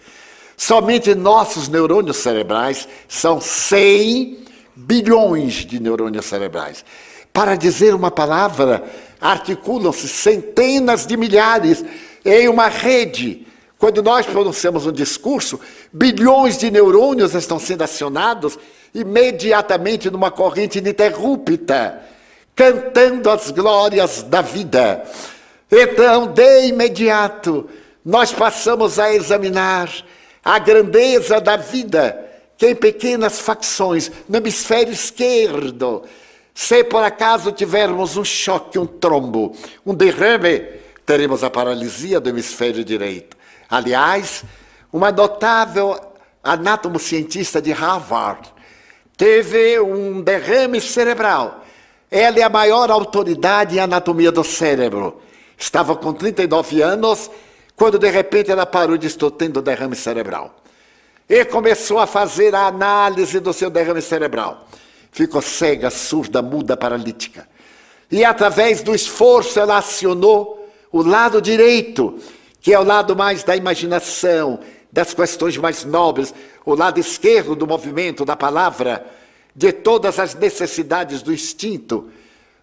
Somente nossos neurônios cerebrais são 100 bilhões de neurônios cerebrais. Para dizer uma palavra, articulam-se centenas de milhares em uma rede. Quando nós pronunciamos um discurso, bilhões de neurônios estão sendo acionados imediatamente numa corrente ininterrupta, cantando as glórias da vida. Então, de imediato, nós passamos a examinar a grandeza da vida, que em pequenas facções, no hemisfério esquerdo, se por acaso tivermos um choque, um trombo, um derrame, teremos a paralisia do hemisfério direito. Aliás, uma notável anatomo-cientista de Harvard teve um derrame cerebral. Ela é a maior autoridade em anatomia do cérebro. Estava com 39 anos quando de repente ela parou de estou tendo derrame cerebral. E começou a fazer a análise do seu derrame cerebral. Ficou cega, surda, muda, paralítica. E através do esforço ela acionou o lado direito, que é o lado mais da imaginação, das questões mais nobres, o lado esquerdo do movimento, da palavra, de todas as necessidades do instinto,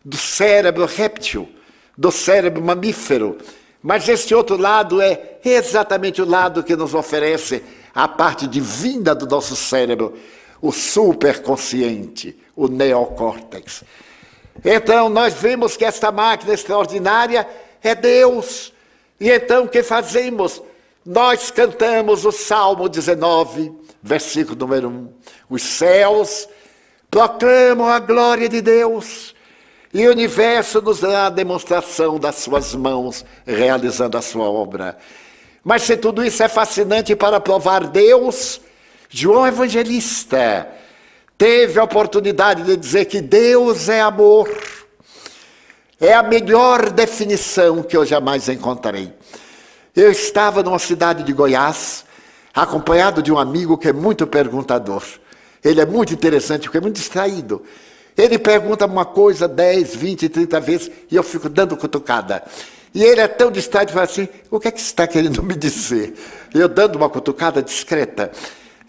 do cérebro réptil, do cérebro mamífero. Mas este outro lado é exatamente o lado que nos oferece a parte divina do nosso cérebro, o superconsciente, o neocórtex. Então, nós vemos que esta máquina extraordinária é Deus. E então, o que fazemos? Nós cantamos o Salmo 19, versículo número 1. Os céus proclamam a glória de Deus e o universo nos dá a demonstração das suas mãos realizando a sua obra. Mas se tudo isso é fascinante para provar Deus, João Evangelista teve a oportunidade de dizer que Deus é amor. É a melhor definição que eu jamais encontrei. Eu estava numa cidade de Goiás, acompanhado de um amigo que é muito perguntador. Ele é muito interessante, porque é muito distraído. Ele pergunta uma coisa 10, 20, 30 vezes e eu fico dando cutucada. E ele é tão distraído e fala assim: o que é que você está querendo me dizer? Eu dando uma cutucada discreta.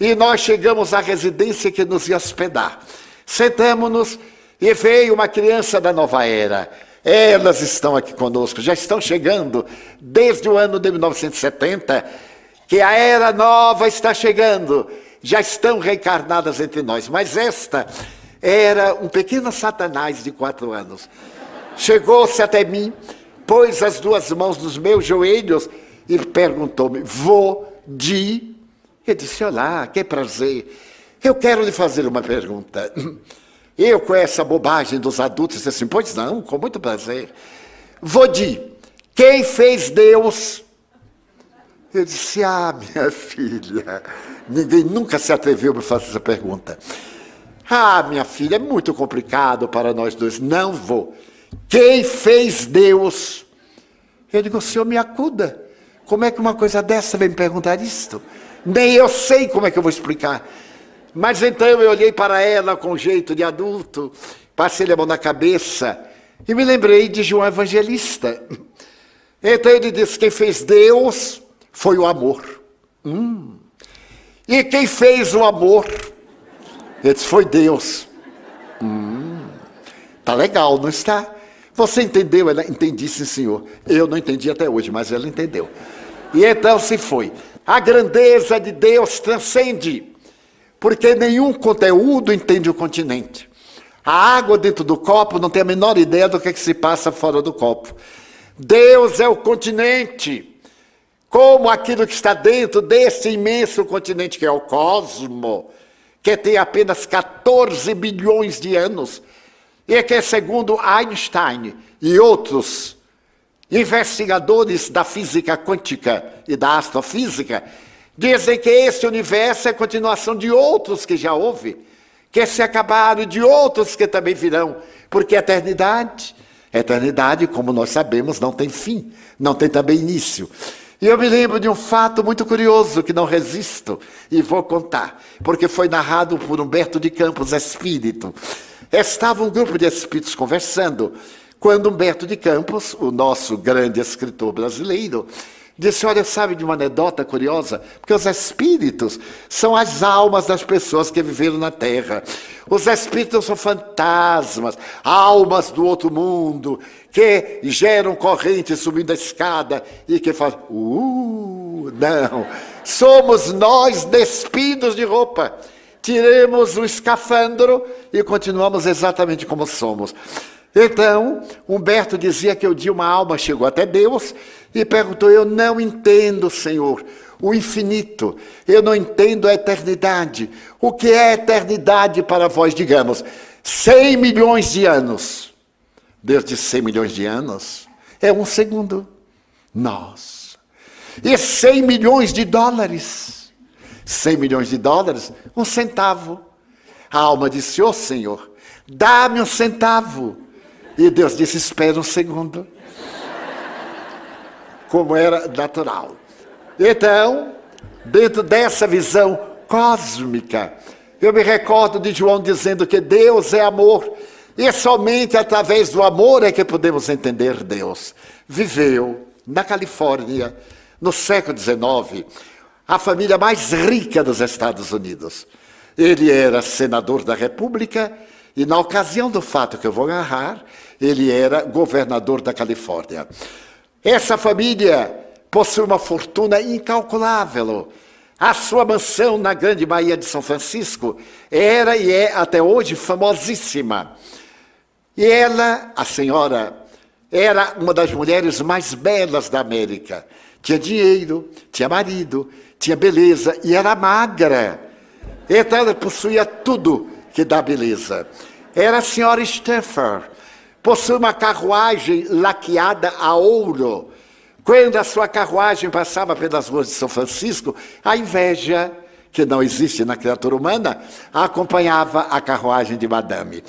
E nós chegamos à residência que nos ia hospedar. Sentamos-nos e veio uma criança da nova era. Elas estão aqui conosco, já estão chegando desde o ano de 1970, que a era nova está chegando, já estão reencarnadas entre nós. Mas esta era um pequeno satanás de quatro anos. Chegou-se até mim, pôs as duas mãos nos meus joelhos e perguntou-me: Vou de. Eu disse: Olá, que prazer. Eu quero lhe fazer uma pergunta. Eu, com essa bobagem dos adultos, disse assim: Pois não, com muito prazer. Vodi, quem fez Deus? Eu disse: Ah, minha filha, ninguém nunca se atreveu a me fazer essa pergunta. Ah, minha filha, é muito complicado para nós dois. Não vou. Quem fez Deus? Eu digo: O senhor me acuda. Como é que uma coisa dessa vem me perguntar isto? Nem eu sei como é que eu vou explicar. Mas então eu olhei para ela com jeito de adulto, passei a mão na cabeça e me lembrei de João Evangelista. Então ele disse: quem fez Deus foi o amor. Hum. E quem fez o amor? Ele disse: foi Deus. Hum. Tá legal, não está? Você entendeu? Ela entendi, sim, senhor. Eu não entendi até hoje, mas ela entendeu. E então se foi. A grandeza de Deus transcende porque nenhum conteúdo entende o continente. A água dentro do copo não tem a menor ideia do que, é que se passa fora do copo. Deus é o continente, como aquilo que está dentro desse imenso continente que é o cosmo, que tem apenas 14 bilhões de anos, e que, segundo Einstein e outros investigadores da física quântica e da astrofísica, Dizem que esse universo é continuação de outros que já houve, que se acabaram, de outros que também virão, porque a eternidade, a eternidade, como nós sabemos, não tem fim, não tem também início. E eu me lembro de um fato muito curioso que não resisto e vou contar, porque foi narrado por Humberto de Campos, espírito. Estava um grupo de espíritos conversando, quando Humberto de Campos, o nosso grande escritor brasileiro, Disse: Olha, sabe de uma anedota curiosa? Porque os espíritos são as almas das pessoas que viveram na terra. Os espíritos são fantasmas, almas do outro mundo, que geram corrente subindo a escada e que fazem. Uh, não. Somos nós despidos de roupa. Tiremos o escafandro e continuamos exatamente como somos. Então, Humberto dizia que o dia uma alma chegou até Deus e perguntou: Eu não entendo, Senhor, o infinito, eu não entendo a eternidade. O que é eternidade para vós, digamos? 100 milhões de anos. Deus disse 100 milhões de anos é um segundo. Nós. E 100 milhões de dólares. 100 milhões de dólares, um centavo. A alma disse: Ô oh, Senhor, dá-me um centavo. E Deus disse: Espera um segundo como era natural. Então, dentro dessa visão cósmica, eu me recordo de João dizendo que Deus é amor, e somente através do amor é que podemos entender Deus. Viveu na Califórnia, no século XIX, a família mais rica dos Estados Unidos. Ele era senador da República e, na ocasião do fato que eu vou narrar, ele era governador da Califórnia. Essa família possui uma fortuna incalculável. A sua mansão na Grande Baía de São Francisco era e é até hoje famosíssima. E ela, a senhora, era uma das mulheres mais belas da América. Tinha dinheiro, tinha marido, tinha beleza e era magra. Então ela possuía tudo que dá beleza. Era a senhora Stafford, possui uma carruagem laqueada a ouro. Quando a sua carruagem passava pelas ruas de São Francisco, a inveja, que não existe na criatura humana, acompanhava a carruagem de Madame.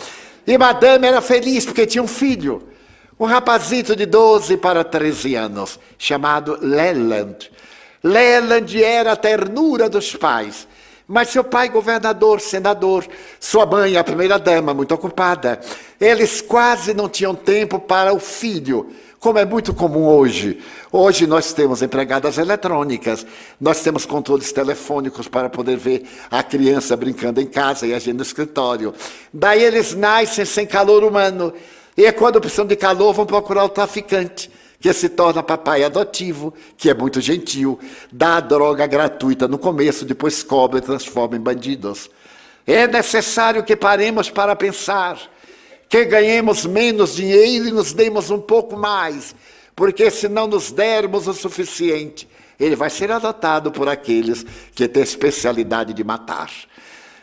E Madame era feliz porque tinha um filho, um rapazito de 12 para 13 anos, chamado Leland. Leland era a ternura dos pais. Mas seu pai, governador, senador, sua mãe, a primeira-dama, muito ocupada, eles quase não tinham tempo para o filho, como é muito comum hoje. Hoje nós temos empregadas eletrônicas, nós temos controles telefônicos para poder ver a criança brincando em casa e a gente no escritório. Daí eles nascem sem calor humano. E quando precisam de calor, vão procurar o traficante que se torna papai adotivo, que é muito gentil, dá droga gratuita no começo, depois cobra e transforma em bandidos. É necessário que paremos para pensar, que ganhemos menos dinheiro e nos demos um pouco mais, porque se não nos dermos o suficiente, ele vai ser adotado por aqueles que têm especialidade de matar.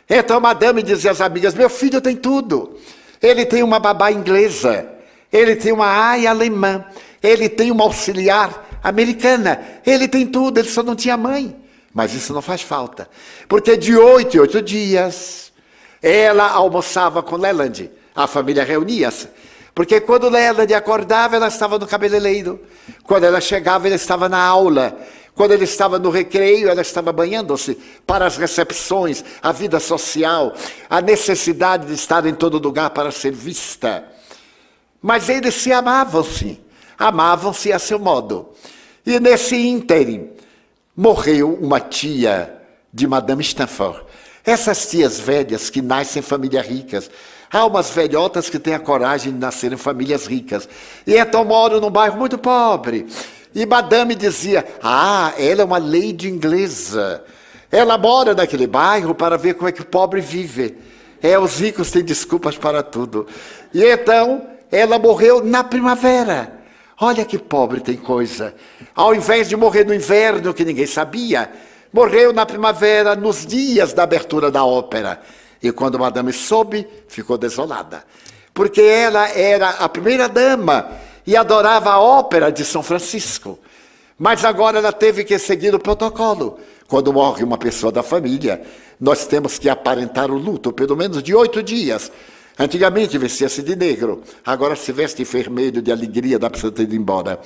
Então a madame dizia às amigas: Meu filho tem tudo. Ele tem uma babá inglesa, ele tem uma aia alemã, ele tem uma auxiliar americana, ele tem tudo, ele só não tinha mãe. Mas isso não faz falta, porque de oito em oito dias ela almoçava com Leland, a família reunia-se. Porque quando Leland acordava, ela estava no cabeleireiro. Quando ela chegava, ele estava na aula. Quando ele estava no recreio, ela estava banhando-se para as recepções, a vida social, a necessidade de estar em todo lugar para ser vista. Mas eles se amavam-se amavam-se a seu modo. E nesse ínterim, morreu uma tia de Madame Stanford. Essas tias velhas que nascem em famílias ricas. Há umas velhotas que têm a coragem de nascer em famílias ricas. E então moram num bairro muito pobre. E Madame dizia: Ah, ela é uma lady inglesa. Ela mora naquele bairro para ver como é que o pobre vive. É, os ricos têm desculpas para tudo. E então ela morreu na primavera. Olha que pobre tem coisa. Ao invés de morrer no inverno, que ninguém sabia, morreu na primavera, nos dias da abertura da ópera. E quando Madame soube, ficou desolada. Porque ela era a primeira dama e adorava a ópera de São Francisco. Mas agora ela teve que seguir o protocolo. Quando morre uma pessoa da família, nós temos que aparentar o luto, pelo menos de oito dias. Antigamente vestia-se de negro, agora se veste vermelho de alegria, dá para ter ido embora.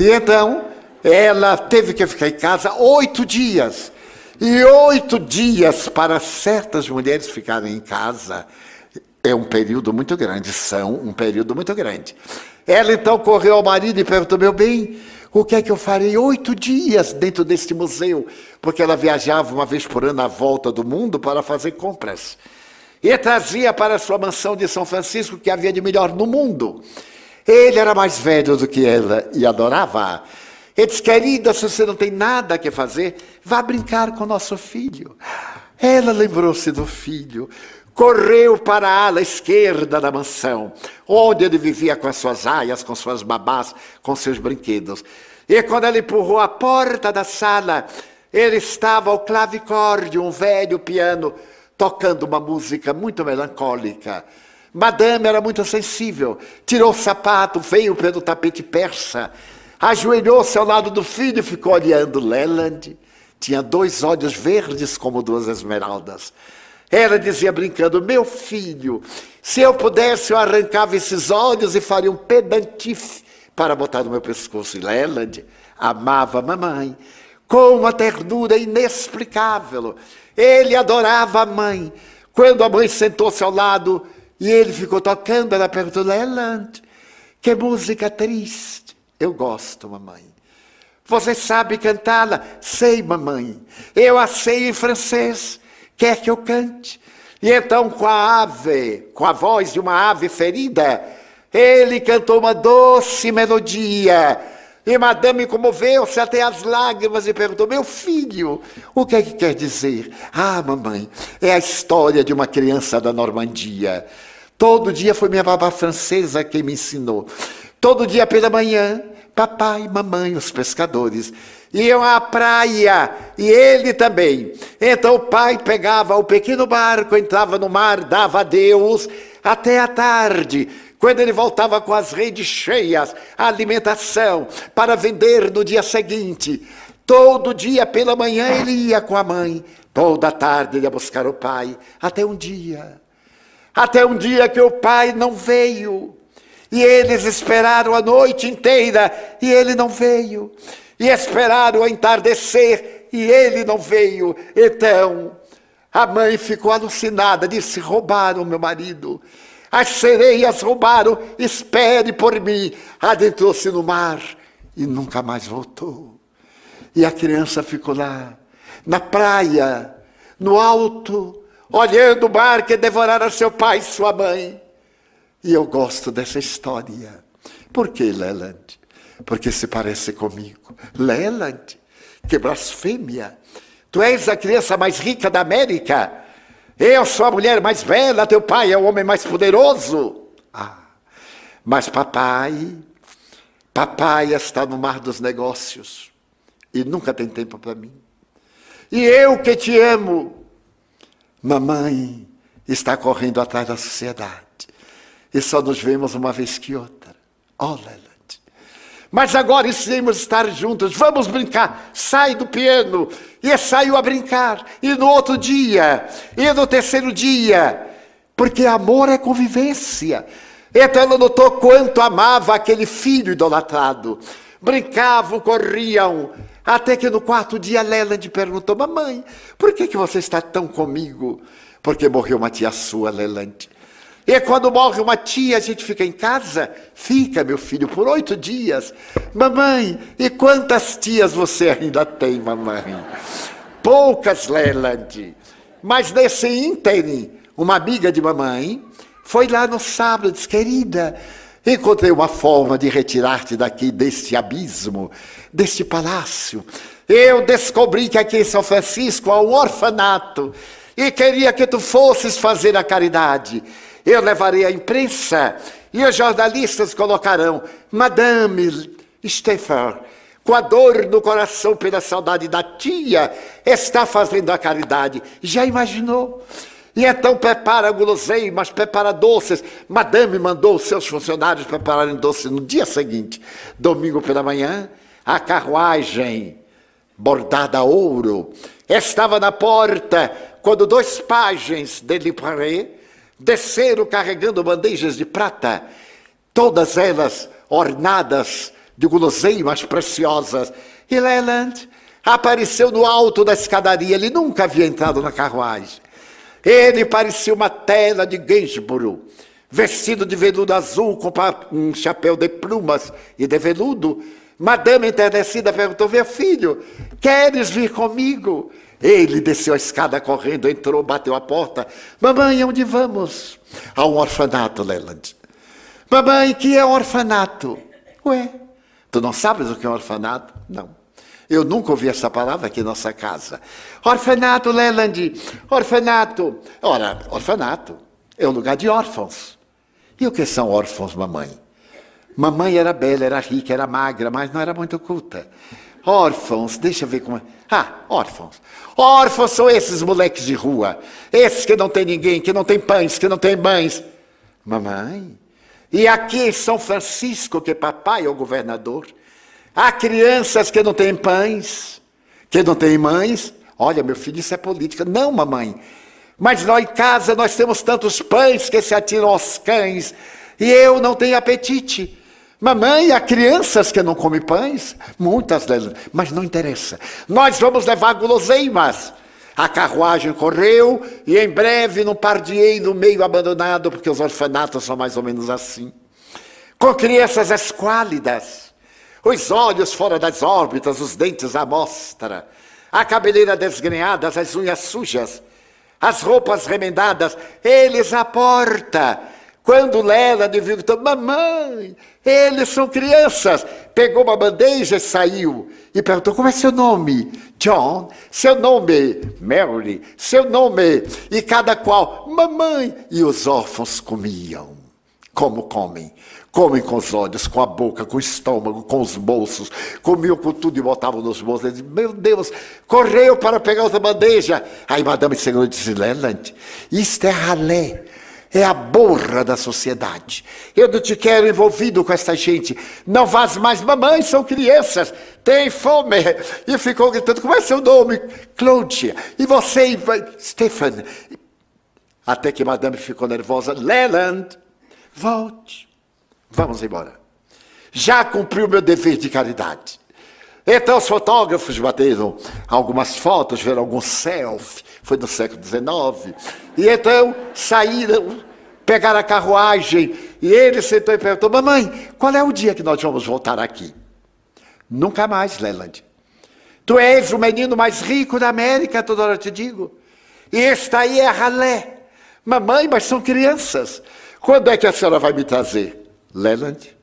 E então, ela teve que ficar em casa oito dias. E oito dias para certas mulheres ficarem em casa é um período muito grande, são um período muito grande. Ela então correu ao marido e perguntou: Meu bem, O que é que eu farei oito dias dentro deste museu? Porque ela viajava uma vez por ano à volta do mundo para fazer compras. E trazia para sua mansão de São Francisco que havia de melhor no mundo. Ele era mais velho do que ela e adorava. Ele disse, querida, se você não tem nada que fazer, vá brincar com nosso filho. Ela lembrou-se do filho, correu para a ala esquerda da mansão, onde ele vivia com as suas aias, com suas babás, com seus brinquedos. E quando ela empurrou a porta da sala, ele estava ao clavicorde, um velho piano, tocando uma música muito melancólica. Madame era muito sensível, tirou o sapato, veio pelo tapete persa, ajoelhou-se ao lado do filho e ficou olhando Leland. Tinha dois olhos verdes como duas esmeraldas. Ela dizia brincando: Meu filho, se eu pudesse, eu arrancava esses olhos e faria um pedantife para botar no meu pescoço. E Leland amava a mamãe com uma ternura inexplicável. Ele adorava a mãe. Quando a mãe sentou-se ao lado e ele ficou tocando, ela perguntou: Leland, que música triste. Eu gosto, mamãe. Você sabe cantá-la? Sei, mamãe. Eu a sei em francês quer que eu cante. E então, com a ave, com a voz de uma ave ferida, ele cantou uma doce melodia. E Madame comoveu-se até as lágrimas e perguntou: Meu filho, o que é que quer dizer? Ah, mamãe, é a história de uma criança da Normandia. Todo dia foi minha babá francesa quem me ensinou. Todo dia pela manhã, papai mamãe, os pescadores, iam à praia e ele também. Então o pai pegava o pequeno barco, entrava no mar, dava adeus até a tarde. Quando ele voltava com as redes cheias, a alimentação para vender no dia seguinte. Todo dia pela manhã ele ia com a mãe, toda tarde ele ia buscar o pai, até um dia. Até um dia que o pai não veio. E eles esperaram a noite inteira e ele não veio e esperaram o entardecer e ele não veio. Então a mãe ficou alucinada, disse: roubaram meu marido. As sereias roubaram, espere por mim. Adentrou-se no mar e nunca mais voltou. E a criança ficou lá, na praia, no alto, olhando o mar que devorara seu pai e sua mãe. E eu gosto dessa história. Por que, Leland? porque se parece comigo. Leland, que blasfêmia! Tu és a criança mais rica da América. Eu sou a mulher mais bela, teu pai é o homem mais poderoso. Ah, mas papai, papai está no mar dos negócios e nunca tem tempo para mim. E eu que te amo, mamãe está correndo atrás da sociedade e só nos vemos uma vez que outra. Olha, mas agora ensinemos estar juntos, vamos brincar. Sai do piano. E saiu a brincar. E no outro dia, e no terceiro dia, porque amor é convivência. Então ela notou quanto amava aquele filho idolatrado. Brincavam, corriam, até que no quarto dia Leland perguntou: Mamãe, por que, que você está tão comigo? Porque morreu uma tia sua, Leland. E quando morre uma tia, a gente fica em casa? Fica, meu filho, por oito dias. Mamãe, e quantas tias você ainda tem, mamãe? Poucas, Leland. Mas nesse ínterim, uma amiga de mamãe foi lá no sábado e disse, querida, encontrei uma forma de retirar-te daqui, deste abismo, deste palácio. Eu descobri que aqui em São Francisco há um orfanato e queria que tu fosses fazer a caridade. Eu levarei a imprensa e os jornalistas colocarão Madame Stefan, com a dor no coração pela saudade da tia, está fazendo a caridade. Já imaginou? E então prepara guloseimas, prepara doces. Madame mandou os seus funcionários prepararem doces no dia seguinte, domingo pela manhã, a carruagem bordada a ouro estava na porta quando dois pajens de Liparé desceram carregando bandejas de prata, todas elas ornadas de guloseimas preciosas. E Leland apareceu no alto da escadaria, ele nunca havia entrado na carruagem. Ele parecia uma tela de Gainsborough, vestido de veludo azul, com um chapéu de plumas e de veludo, Madame enternecida perguntou: Meu filho, queres vir comigo? Ele desceu a escada correndo, entrou, bateu a porta. Mamãe, onde vamos? A um orfanato, Leland. Mamãe, que é orfanato? Ué, tu não sabes o que é orfanato? Não. Eu nunca ouvi essa palavra aqui em nossa casa. Orfanato, Leland. Orfanato. Ora, orfanato é um lugar de órfãos. E o que são órfãos, mamãe? Mamãe era bela, era rica, era magra, mas não era muito culta. Órfãos, deixa eu ver como é. Ah, órfãos. Órfãos são esses moleques de rua. Esses que não tem ninguém, que não tem pães, que não tem mães. Mamãe. E aqui em São Francisco, que papai é o governador, há crianças que não têm pães, que não têm mães. Olha, meu filho, isso é política. Não, mamãe. Mas nós em casa nós temos tantos pães que se atiram aos cães, e eu não tenho apetite. Mamãe, há crianças que não comem pães, muitas delas, mas não interessa. Nós vamos levar guloseimas. A carruagem correu e em breve num pardieiro meio abandonado, porque os orfanatos são mais ou menos assim. Com crianças esquálidas, os olhos fora das órbitas, os dentes à mostra, a cabeleira desgrenhada, as unhas sujas, as roupas remendadas, eles à porta. Quando Lela viu, mamãe, eles são crianças. Pegou uma bandeja e saiu. E perguntou: como é seu nome? John. Seu nome? Mary. Seu nome? E cada qual, mamãe. E os órfãos comiam. Como comem? Comem com os olhos, com a boca, com o estômago, com os bolsos. Comiam com tudo e botavam nos bolsos. Disse, Meu Deus, correu para pegar outra bandeja. Aí Madame Senhor disse, Leland, isto é ralé é a borra da sociedade. Eu não te quero envolvido com essa gente. Não vás mais, mamãe, são crianças, tem fome. E ficou gritando, como é seu nome? Cláudia. E você, Stefan. Até que madame ficou nervosa. Leland, volte. Vamos embora. Já cumpriu meu dever de caridade. Então os fotógrafos bateram algumas fotos, viram algum selfie, foi no século XIX. E então saíram, pegaram a carruagem, e ele sentou e perguntou: Mamãe, qual é o dia que nós vamos voltar aqui? Nunca mais, Leland. Tu és o menino mais rico da América, toda hora te digo. E este aí é ralé. Mamãe, mas são crianças. Quando é que a senhora vai me trazer? Leland,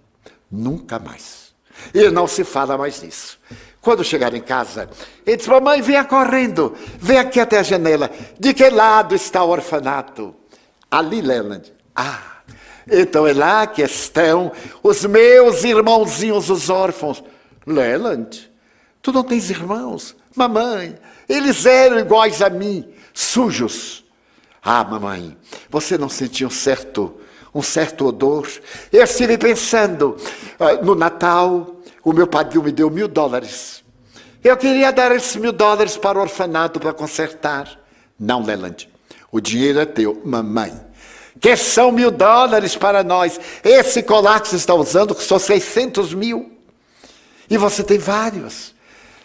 nunca mais. E não se fala mais nisso. Quando chegar em casa, ele diz: Mamãe, venha correndo, vem aqui até a janela. De que lado está o orfanato? Ali, Leland. Ah, então é lá que estão os meus irmãozinhos, os órfãos. Leland, tu não tens irmãos? Mamãe, eles eram iguais a mim, sujos. Ah, mamãe, você não sentiu um certo um certo odor. Eu estive pensando, uh, no Natal, o meu padrinho me deu mil dólares. Eu queria dar esses mil dólares para o orfanato para consertar. Não, Leland, o dinheiro é teu, mamãe. Que são mil dólares para nós. Esse colar que você está usando custou 600 mil. E você tem vários.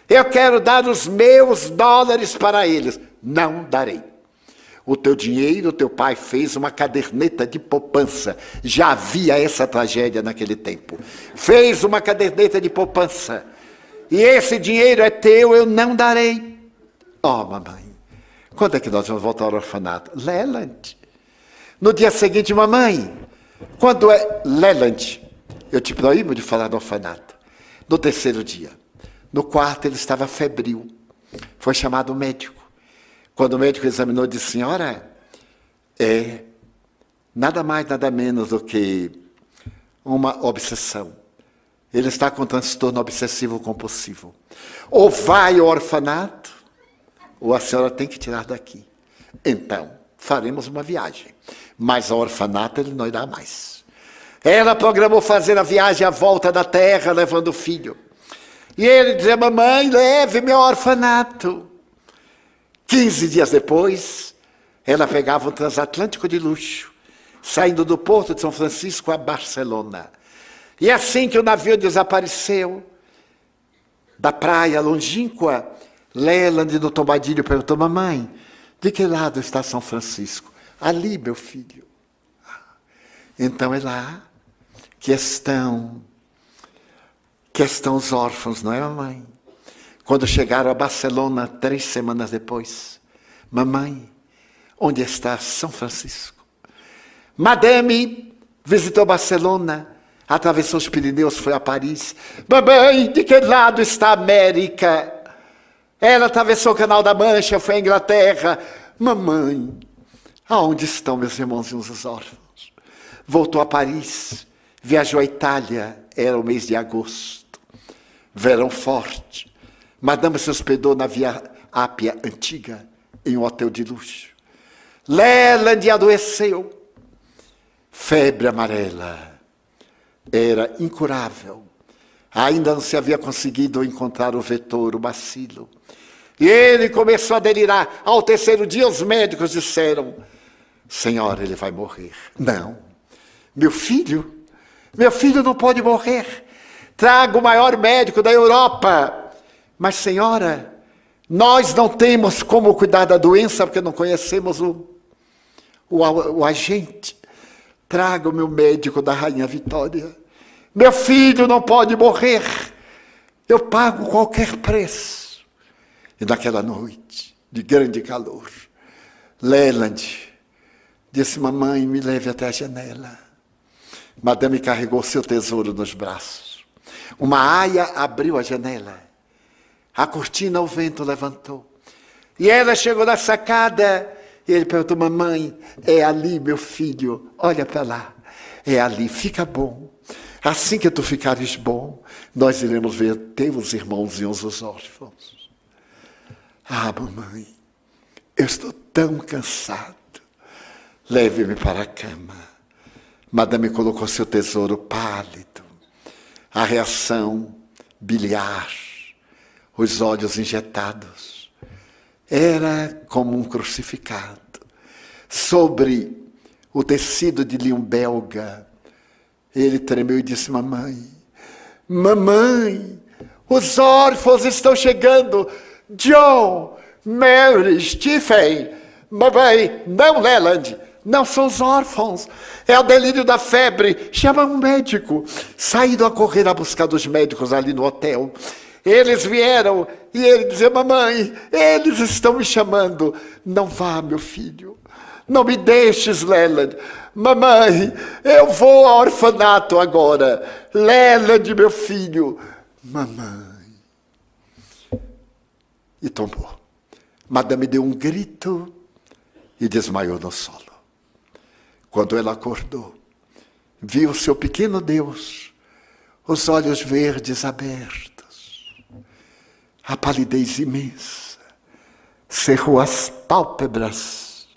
Eu quero dar os meus dólares para eles. Não darei. O teu dinheiro, teu pai fez uma caderneta de poupança. Já havia essa tragédia naquele tempo. Fez uma caderneta de poupança. E esse dinheiro é teu, eu não darei. Oh, mamãe, quando é que nós vamos voltar ao orfanato? Leland. No dia seguinte, mamãe, quando é Leland? Eu te proíbo de falar do orfanato. No terceiro dia, no quarto ele estava febril. Foi chamado o médico. Quando o médico examinou, disse: Senhora, é nada mais, nada menos do que uma obsessão. Ele está com transtorno obsessivo compulsivo. Ou vai ao orfanato, ou a senhora tem que tirar daqui. Então, faremos uma viagem. Mas ao orfanato ele não irá mais. Ela programou fazer a viagem à volta da terra, levando o filho. E ele dizia: Mamãe, leve-me ao orfanato. 15 dias depois, ela pegava um transatlântico de luxo, saindo do porto de São Francisco a Barcelona. E assim que o navio desapareceu da praia longínqua, Leland no Tombadilho perguntou: Mamãe, de que lado está São Francisco? Ali, meu filho. Então é lá que estão que estão os órfãos, não é, mamãe? Quando chegaram a Barcelona três semanas depois, mamãe, onde está São Francisco? Madame visitou Barcelona, atravessou os Pirineus, foi a Paris. Mamãe, de que lado está a América? Ela atravessou o Canal da Mancha, foi à Inglaterra. Mamãe, aonde estão meus irmãozinhos os órfãos? Voltou a Paris, viajou à Itália, era o mês de agosto. Verão forte. Madame se hospedou na Via Ápia Antiga, em um hotel de luxo. Leland adoeceu. Febre amarela. Era incurável. Ainda não se havia conseguido encontrar o vetor, o bacilo. E ele começou a delirar. Ao terceiro dia, os médicos disseram: Senhora, ele vai morrer. Não. Meu filho, meu filho não pode morrer. Traga o maior médico da Europa. Mas, senhora, nós não temos como cuidar da doença porque não conhecemos o, o, o agente. Traga o meu médico da Rainha Vitória. Meu filho não pode morrer. Eu pago qualquer preço. E naquela noite de grande calor, Leland disse: Mamãe, me leve até a janela. Madame carregou seu tesouro nos braços. Uma aia abriu a janela. A cortina o vento levantou. E ela chegou na sacada e ele perguntou: Mamãe, é ali, meu filho, olha para lá. É ali, fica bom. Assim que tu ficares bom, nós iremos ver teus irmãozinhos os órfãos. Ah, mamãe, eu estou tão cansado. Leve-me para a cama. Madame colocou seu tesouro pálido, a reação biliar, os olhos injetados. Era como um crucificado. Sobre o tecido de linho belga, ele tremeu e disse: Mamãe, mamãe, os órfãos estão chegando. John, Mary, Stephen, mamãe, não Leland, não são os órfãos. É o delírio da febre. Chama um médico. Saíram a correr a buscar dos médicos ali no hotel. Eles vieram e ele dizia: Mamãe, eles estão me chamando. Não vá, meu filho. Não me deixes, Leland. Mamãe, eu vou ao orfanato agora. Leland, meu filho. Mamãe. E tombou. Madame deu um grito e desmaiou no solo. Quando ela acordou, viu seu pequeno Deus, os olhos verdes abertos, a palidez imensa, cerrou as pálpebras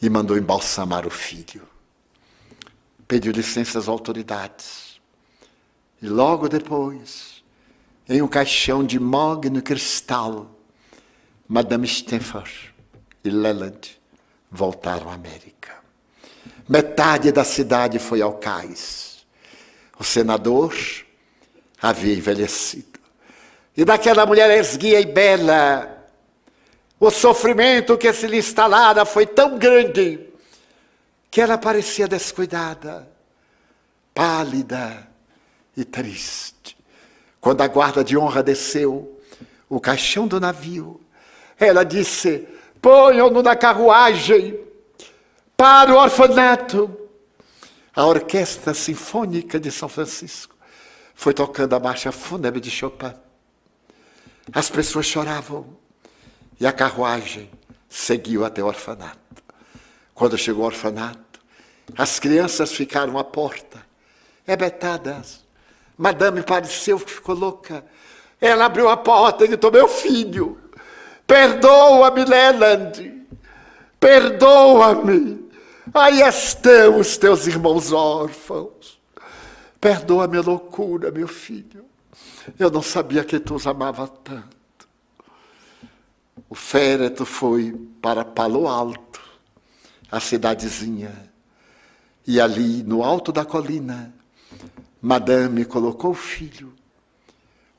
e mandou embalsamar o filho. Pediu licença às autoridades. E logo depois, em um caixão de mogno cristal, Madame Stenford e Leland voltaram à América. Metade da cidade foi ao cais. O senador havia envelhecido. E daquela mulher esguia e bela, o sofrimento que se lhe instalara foi tão grande que ela parecia descuidada, pálida e triste. Quando a guarda de honra desceu o caixão do navio, ela disse: Ponham-no na carruagem para o orfanato. A Orquestra Sinfônica de São Francisco foi tocando a marcha fúnebre de Chopin. As pessoas choravam. E a carruagem seguiu até o orfanato. Quando chegou ao orfanato, as crianças ficaram à porta, ebetadas. Madame pareceu que ficou louca. Ela abriu a porta e gritou: Meu filho, perdoa-me, Leland, perdoa-me. Aí estão os teus irmãos órfãos. Perdoa a minha loucura, meu filho. Eu não sabia que tu os amava tanto o féretro foi para Palo Alto, a cidadezinha. E ali, no alto da colina, Madame colocou o filho,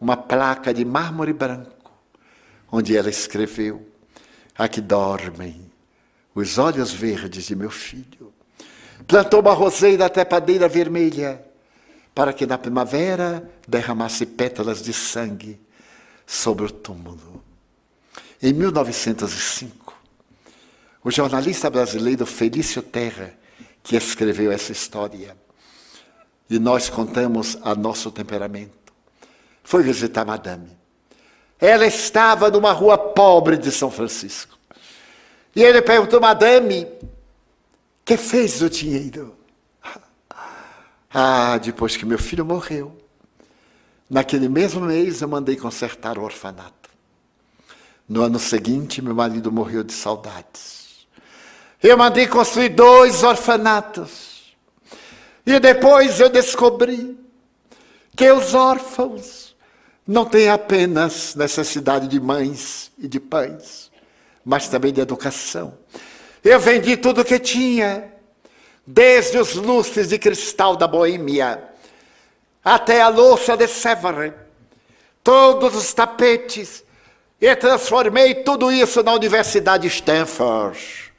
uma placa de mármore branco, onde ela escreveu: Aqui dormem os olhos verdes de meu filho. Plantou uma roseira trepadeira vermelha para que na primavera derramasse pétalas de sangue sobre o túmulo. Em 1905, o jornalista brasileiro Felício Terra, que escreveu essa história, e nós contamos a nosso temperamento, foi visitar Madame. Ela estava numa rua pobre de São Francisco. E ele perguntou, Madame, que fez o dinheiro? Ah, depois que meu filho morreu, naquele mesmo mês eu mandei consertar o orfanato. No ano seguinte, meu marido morreu de saudades. Eu mandei construir dois orfanatos. E depois eu descobri que os órfãos não têm apenas necessidade de mães e de pais, mas também de educação. Eu vendi tudo o que tinha desde os lustres de cristal da Boêmia até a louça de Sèvres, todos os tapetes, e transformei tudo isso na Universidade Stanford,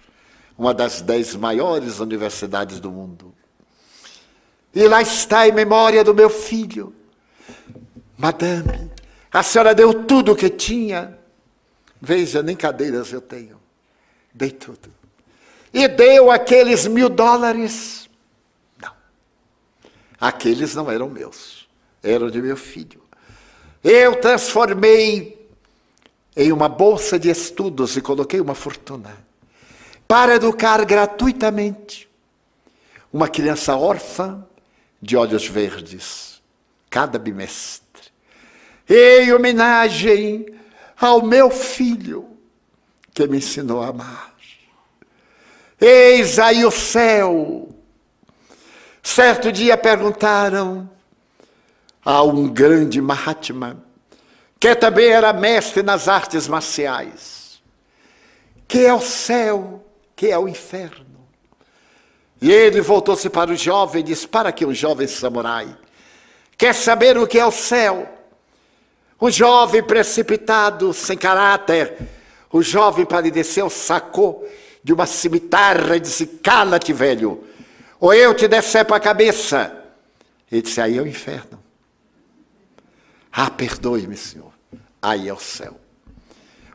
uma das dez maiores universidades do mundo. E lá está em memória do meu filho. Madame, a senhora deu tudo o que tinha. Veja, nem cadeiras eu tenho. Dei tudo e deu aqueles mil dólares. Não. Aqueles não eram meus, eram de meu filho. Eu transformei em uma bolsa de estudos e coloquei uma fortuna para educar gratuitamente uma criança órfã de olhos verdes, cada bimestre. Em homenagem ao meu filho, que me ensinou a amar. Eis aí o céu. Certo dia perguntaram a um grande Mahatma, que também era mestre nas artes marciais, que é o céu, que é o inferno. E ele voltou-se para o jovem e disse: Para que um jovem samurai quer saber o que é o céu? Um jovem precipitado, sem caráter, o jovem palideceu, sacou de uma cimitarra e disse: Cala-te, velho, ou eu te decepo a cabeça. Ele disse: Aí é o inferno. Ah, perdoe-me, Senhor. Aí é o céu.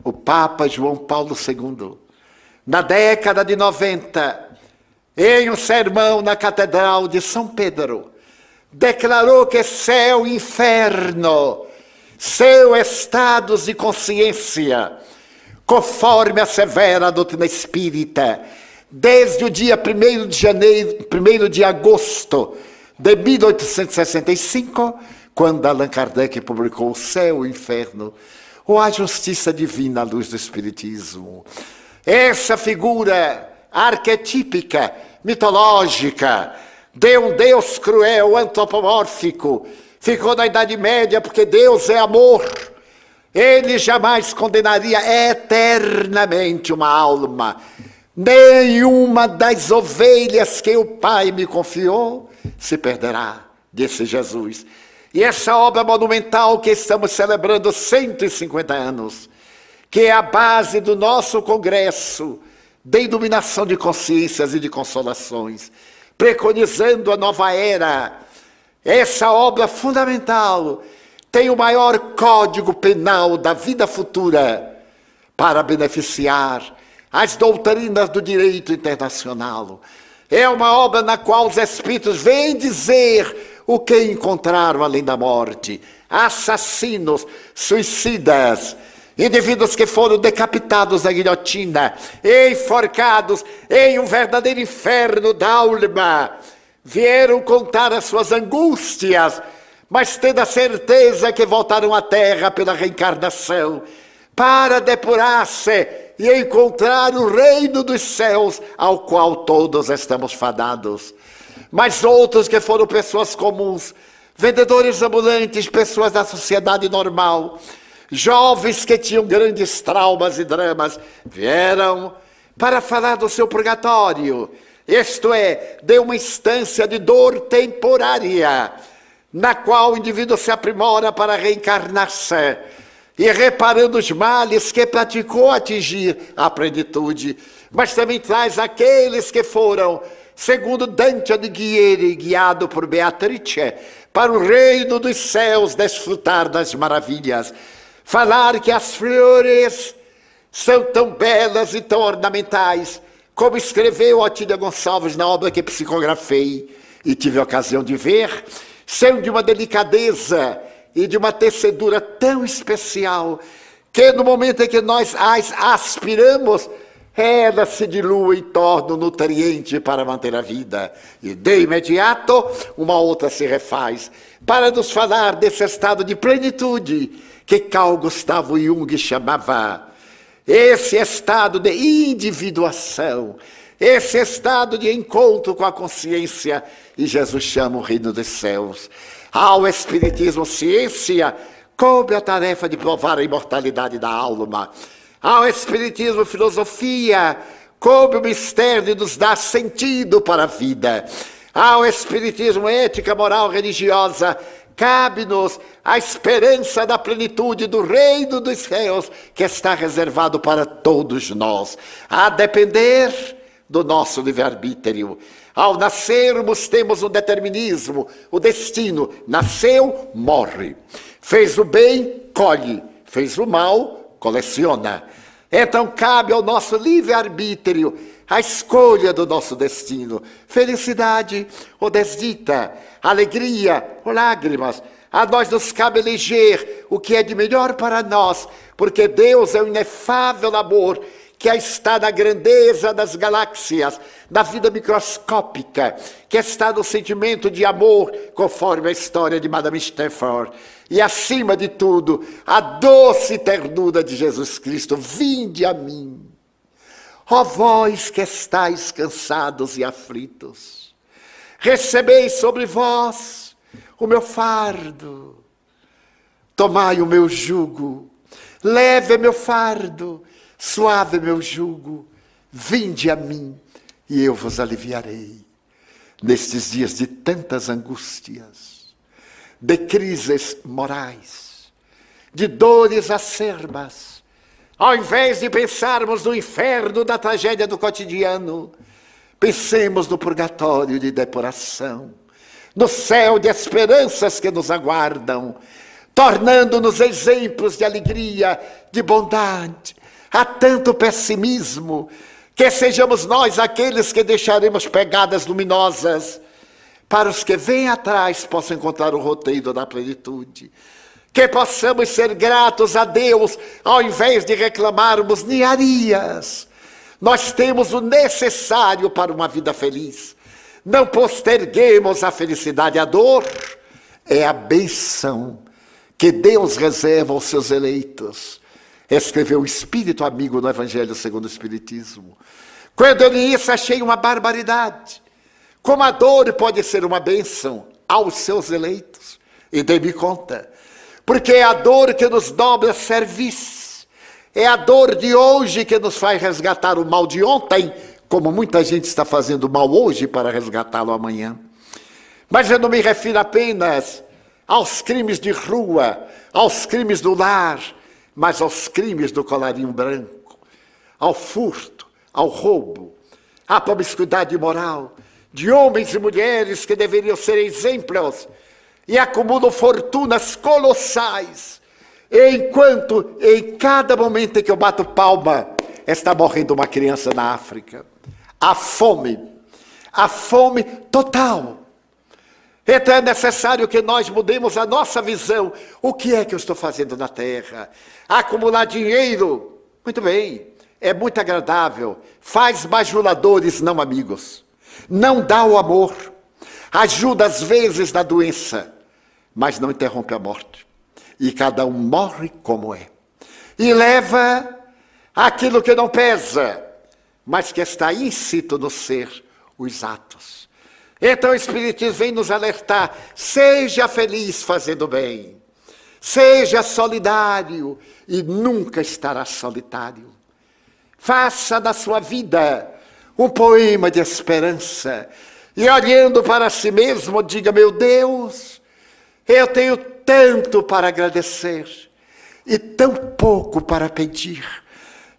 O Papa João Paulo II, na década de 90, em um sermão na Catedral de São Pedro, declarou que céu e inferno são estados de consciência conforme a severa doutrina espírita, desde o dia 1 de janeiro, 1 de agosto de 1865, quando Allan Kardec publicou O Céu e o Inferno, ou A Justiça Divina à Luz do Espiritismo. Essa figura arquetípica, mitológica, de um Deus cruel, antropomórfico, ficou na Idade Média porque Deus é amor ele jamais condenaria eternamente uma alma. Nenhuma das ovelhas que o Pai me confiou se perderá, disse Jesus. E essa obra monumental que estamos celebrando 150 anos, que é a base do nosso congresso de iluminação de consciências e de consolações, preconizando a nova era, essa obra fundamental tem o maior código penal da vida futura para beneficiar as doutrinas do direito internacional. É uma obra na qual os espíritos vêm dizer o que encontraram além da morte: assassinos, suicidas, indivíduos que foram decapitados na guilhotina, enforcados em um verdadeiro inferno da alma, vieram contar as suas angústias mas tendo a certeza que voltaram à terra pela reencarnação, para depurar-se e encontrar o reino dos céus, ao qual todos estamos fadados. Mas outros que foram pessoas comuns, vendedores ambulantes, pessoas da sociedade normal, jovens que tinham grandes traumas e dramas, vieram para falar do seu purgatório, isto é, de uma instância de dor temporária na qual o indivíduo se aprimora para reencarnar-se e reparando os males que praticou atingir a plenitude, mas também traz aqueles que foram, segundo Dante Alighieri, guiado por Beatrice, para o reino dos céus desfrutar das maravilhas, falar que as flores são tão belas e tão ornamentais, como escreveu Otília Gonçalves na obra que psicografei e tive a ocasião de ver, são de uma delicadeza e de uma tecedura tão especial que no momento em que nós as aspiramos, ela se dilui e torna nutriente para manter a vida. E de imediato, uma outra se refaz, para nos falar desse estado de plenitude que Carl Gustavo Jung chamava. Esse estado de individuação, esse estado de encontro com a consciência, e Jesus chama o reino dos céus. Ao Espiritismo, ciência, coube a tarefa de provar a imortalidade da alma ao Espiritismo, filosofia, coube o mistério de nos dar sentido para a vida. Ao Espiritismo, ética, moral, religiosa, cabe-nos a esperança da plenitude do reino dos céus que está reservado para todos nós, a depender do nosso livre-arbítrio. Ao nascermos, temos um determinismo, o destino. Nasceu, morre. Fez o bem, colhe. Fez o mal, coleciona. Então cabe ao nosso livre-arbítrio a escolha do nosso destino. Felicidade ou desdita, alegria ou lágrimas. A nós nos cabe eleger o que é de melhor para nós, porque Deus é o inefável amor que está na grandeza das galáxias, na vida microscópica, que está no sentimento de amor, conforme a história de Madame Stafford. E acima de tudo, a doce ternura de Jesus Cristo, vinde a mim. Ó vós que estáis cansados e aflitos, recebei sobre vós o meu fardo, tomai o meu jugo, leve meu fardo, Suave meu jugo, vinde a mim e eu vos aliviarei. Nestes dias de tantas angústias, de crises morais, de dores acerbas, ao invés de pensarmos no inferno da tragédia do cotidiano, pensemos no purgatório de depuração, no céu de esperanças que nos aguardam, tornando-nos exemplos de alegria, de bondade, Há tanto pessimismo que sejamos nós aqueles que deixaremos pegadas luminosas para os que vêm atrás possam encontrar o roteiro da plenitude. Que possamos ser gratos a Deus ao invés de reclamarmos niarias. Nós temos o necessário para uma vida feliz. Não posterguemos a felicidade, a dor é a benção que Deus reserva aos seus eleitos escreveu o Espírito Amigo no Evangelho segundo o Espiritismo. Quando eu li isso, achei uma barbaridade. Como a dor pode ser uma bênção aos seus eleitos. E dei-me conta. Porque é a dor que nos dobra serviço. É a dor de hoje que nos faz resgatar o mal de ontem, como muita gente está fazendo mal hoje para resgatá-lo amanhã. Mas eu não me refiro apenas aos crimes de rua, aos crimes do lar, mas aos crimes do colarinho branco, ao furto, ao roubo, à promiscuidade moral, de homens e mulheres que deveriam ser exemplos e acumulam fortunas colossais, enquanto em cada momento em que eu bato palma, está morrendo uma criança na África. A fome, a fome total. Então é necessário que nós mudemos a nossa visão. O que é que eu estou fazendo na terra? Acumular dinheiro. Muito bem, é muito agradável. Faz bajuladores, não amigos. Não dá o amor. Ajuda às vezes na doença, mas não interrompe a morte. E cada um morre como é. E leva aquilo que não pesa, mas que está íncito no ser, os atos. Então o Espiritismo vem nos alertar: seja feliz fazendo bem, seja solidário e nunca estará solitário. Faça da sua vida um poema de esperança e olhando para si mesmo, diga: Meu Deus, eu tenho tanto para agradecer e tão pouco para pedir.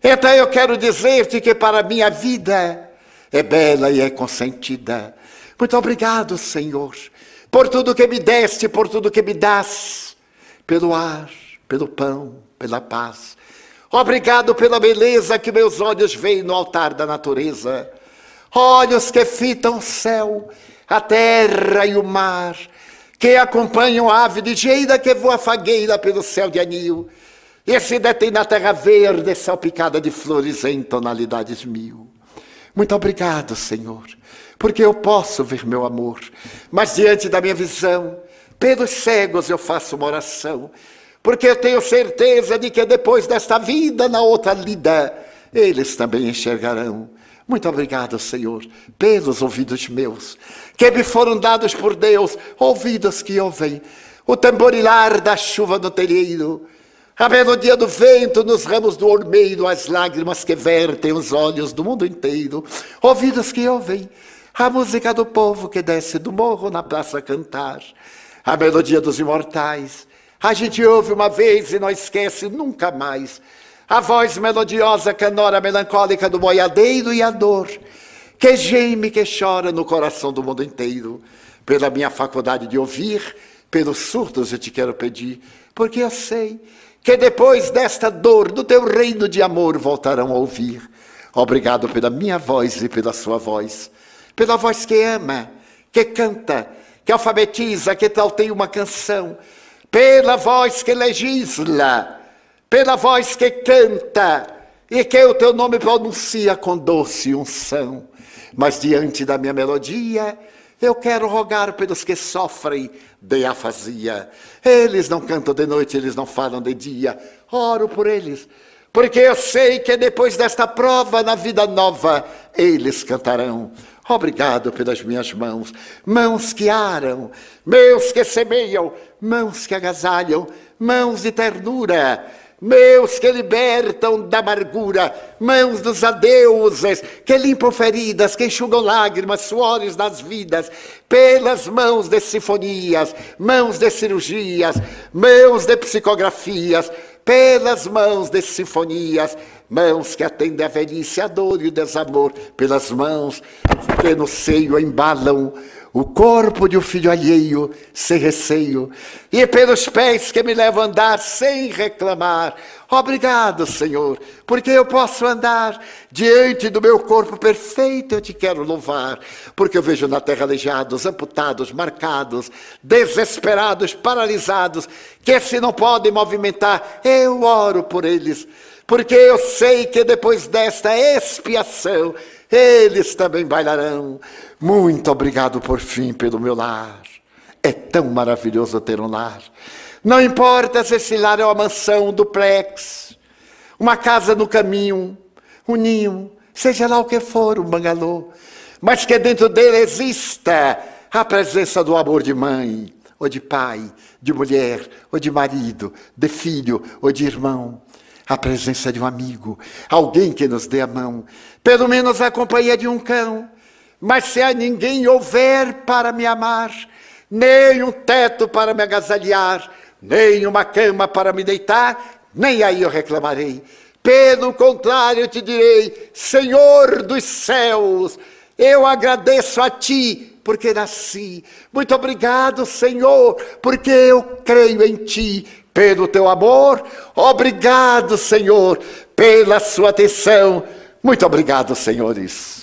Então eu quero dizer-te que para a minha vida é bela e é consentida muito obrigado, Senhor. por tudo que me deste, por tudo que me dás, pelo ar, pelo pão, pela paz. Obrigado pela beleza que meus olhos veem no altar da natureza. Olhos que fitam o céu, a terra e o mar, que acompanham a ave ligeira que voa fagueira pelo céu de anil, e se detém na terra verde, salpicada de flores em tonalidades mil. Muito obrigado, Senhor, porque eu posso ver meu amor, mas diante da minha visão, pelos cegos eu faço uma oração, porque eu tenho certeza de que depois desta vida, na outra lida, eles também enxergarão. Muito obrigado, Senhor, pelos ouvidos meus, que me foram dados por Deus, ouvidos que ouvem o tamborilar da chuva no telheiro, a melodia do vento nos ramos do ormeiro, as lágrimas que vertem os olhos do mundo inteiro, ouvidos que ouvem a música do povo que desce do morro na praça a cantar, a melodia dos imortais. A gente ouve uma vez e não esquece nunca mais. A voz melodiosa, canora melancólica do boiadeiro e a dor que geme, que chora no coração do mundo inteiro. Pela minha faculdade de ouvir, pelos surdos eu te quero pedir, porque eu sei que depois desta dor do teu reino de amor voltarão a ouvir. Obrigado pela minha voz e pela sua voz, pela voz que ama, que canta, que alfabetiza, que tal tem uma canção, pela voz que legisla, pela voz que canta e que o teu nome pronuncia com doce unção. Mas diante da minha melodia, eu quero rogar pelos que sofrem de afasia. Eles não cantam de noite, eles não falam de dia. Oro por eles, porque eu sei que depois desta prova na vida nova, eles cantarão. Obrigado pelas minhas mãos, mãos que aram, meus que semeiam, mãos que agasalham, mãos de ternura meus que libertam da amargura, mãos dos adeuses, que limpam feridas, que enxugam lágrimas, suores das vidas, pelas mãos de sinfonias, mãos de cirurgias, mãos de psicografias, pelas mãos de sinfonias, mãos que atendem a velhice, a dor e o desamor, pelas mãos que no seio embalam o corpo de um filho alheio, sem receio, e pelos pés que me levam a andar sem reclamar. Obrigado, Senhor, porque eu posso andar diante do meu corpo perfeito, eu te quero louvar, porque eu vejo na terra aleijados, amputados, marcados, desesperados, paralisados, que se não podem movimentar, eu oro por eles, porque eu sei que depois desta expiação, eles também bailarão. Muito obrigado por fim pelo meu lar. É tão maravilhoso ter um lar. Não importa se esse lar é uma mansão, um duplex, uma casa no caminho, um ninho, seja lá o que for, um bangalô, mas que dentro dele exista a presença do amor de mãe, ou de pai, de mulher, ou de marido, de filho, ou de irmão a presença de um amigo, alguém que nos dê a mão, pelo menos a companhia de um cão. Mas se a ninguém houver para me amar, nem um teto para me agasalhar, nem uma cama para me deitar, nem aí eu reclamarei. Pelo contrário, eu te direi: Senhor dos céus, eu agradeço a ti porque nasci. Muito obrigado, Senhor, porque eu creio em ti pelo teu amor. Obrigado, Senhor, pela sua atenção. Muito obrigado, senhores.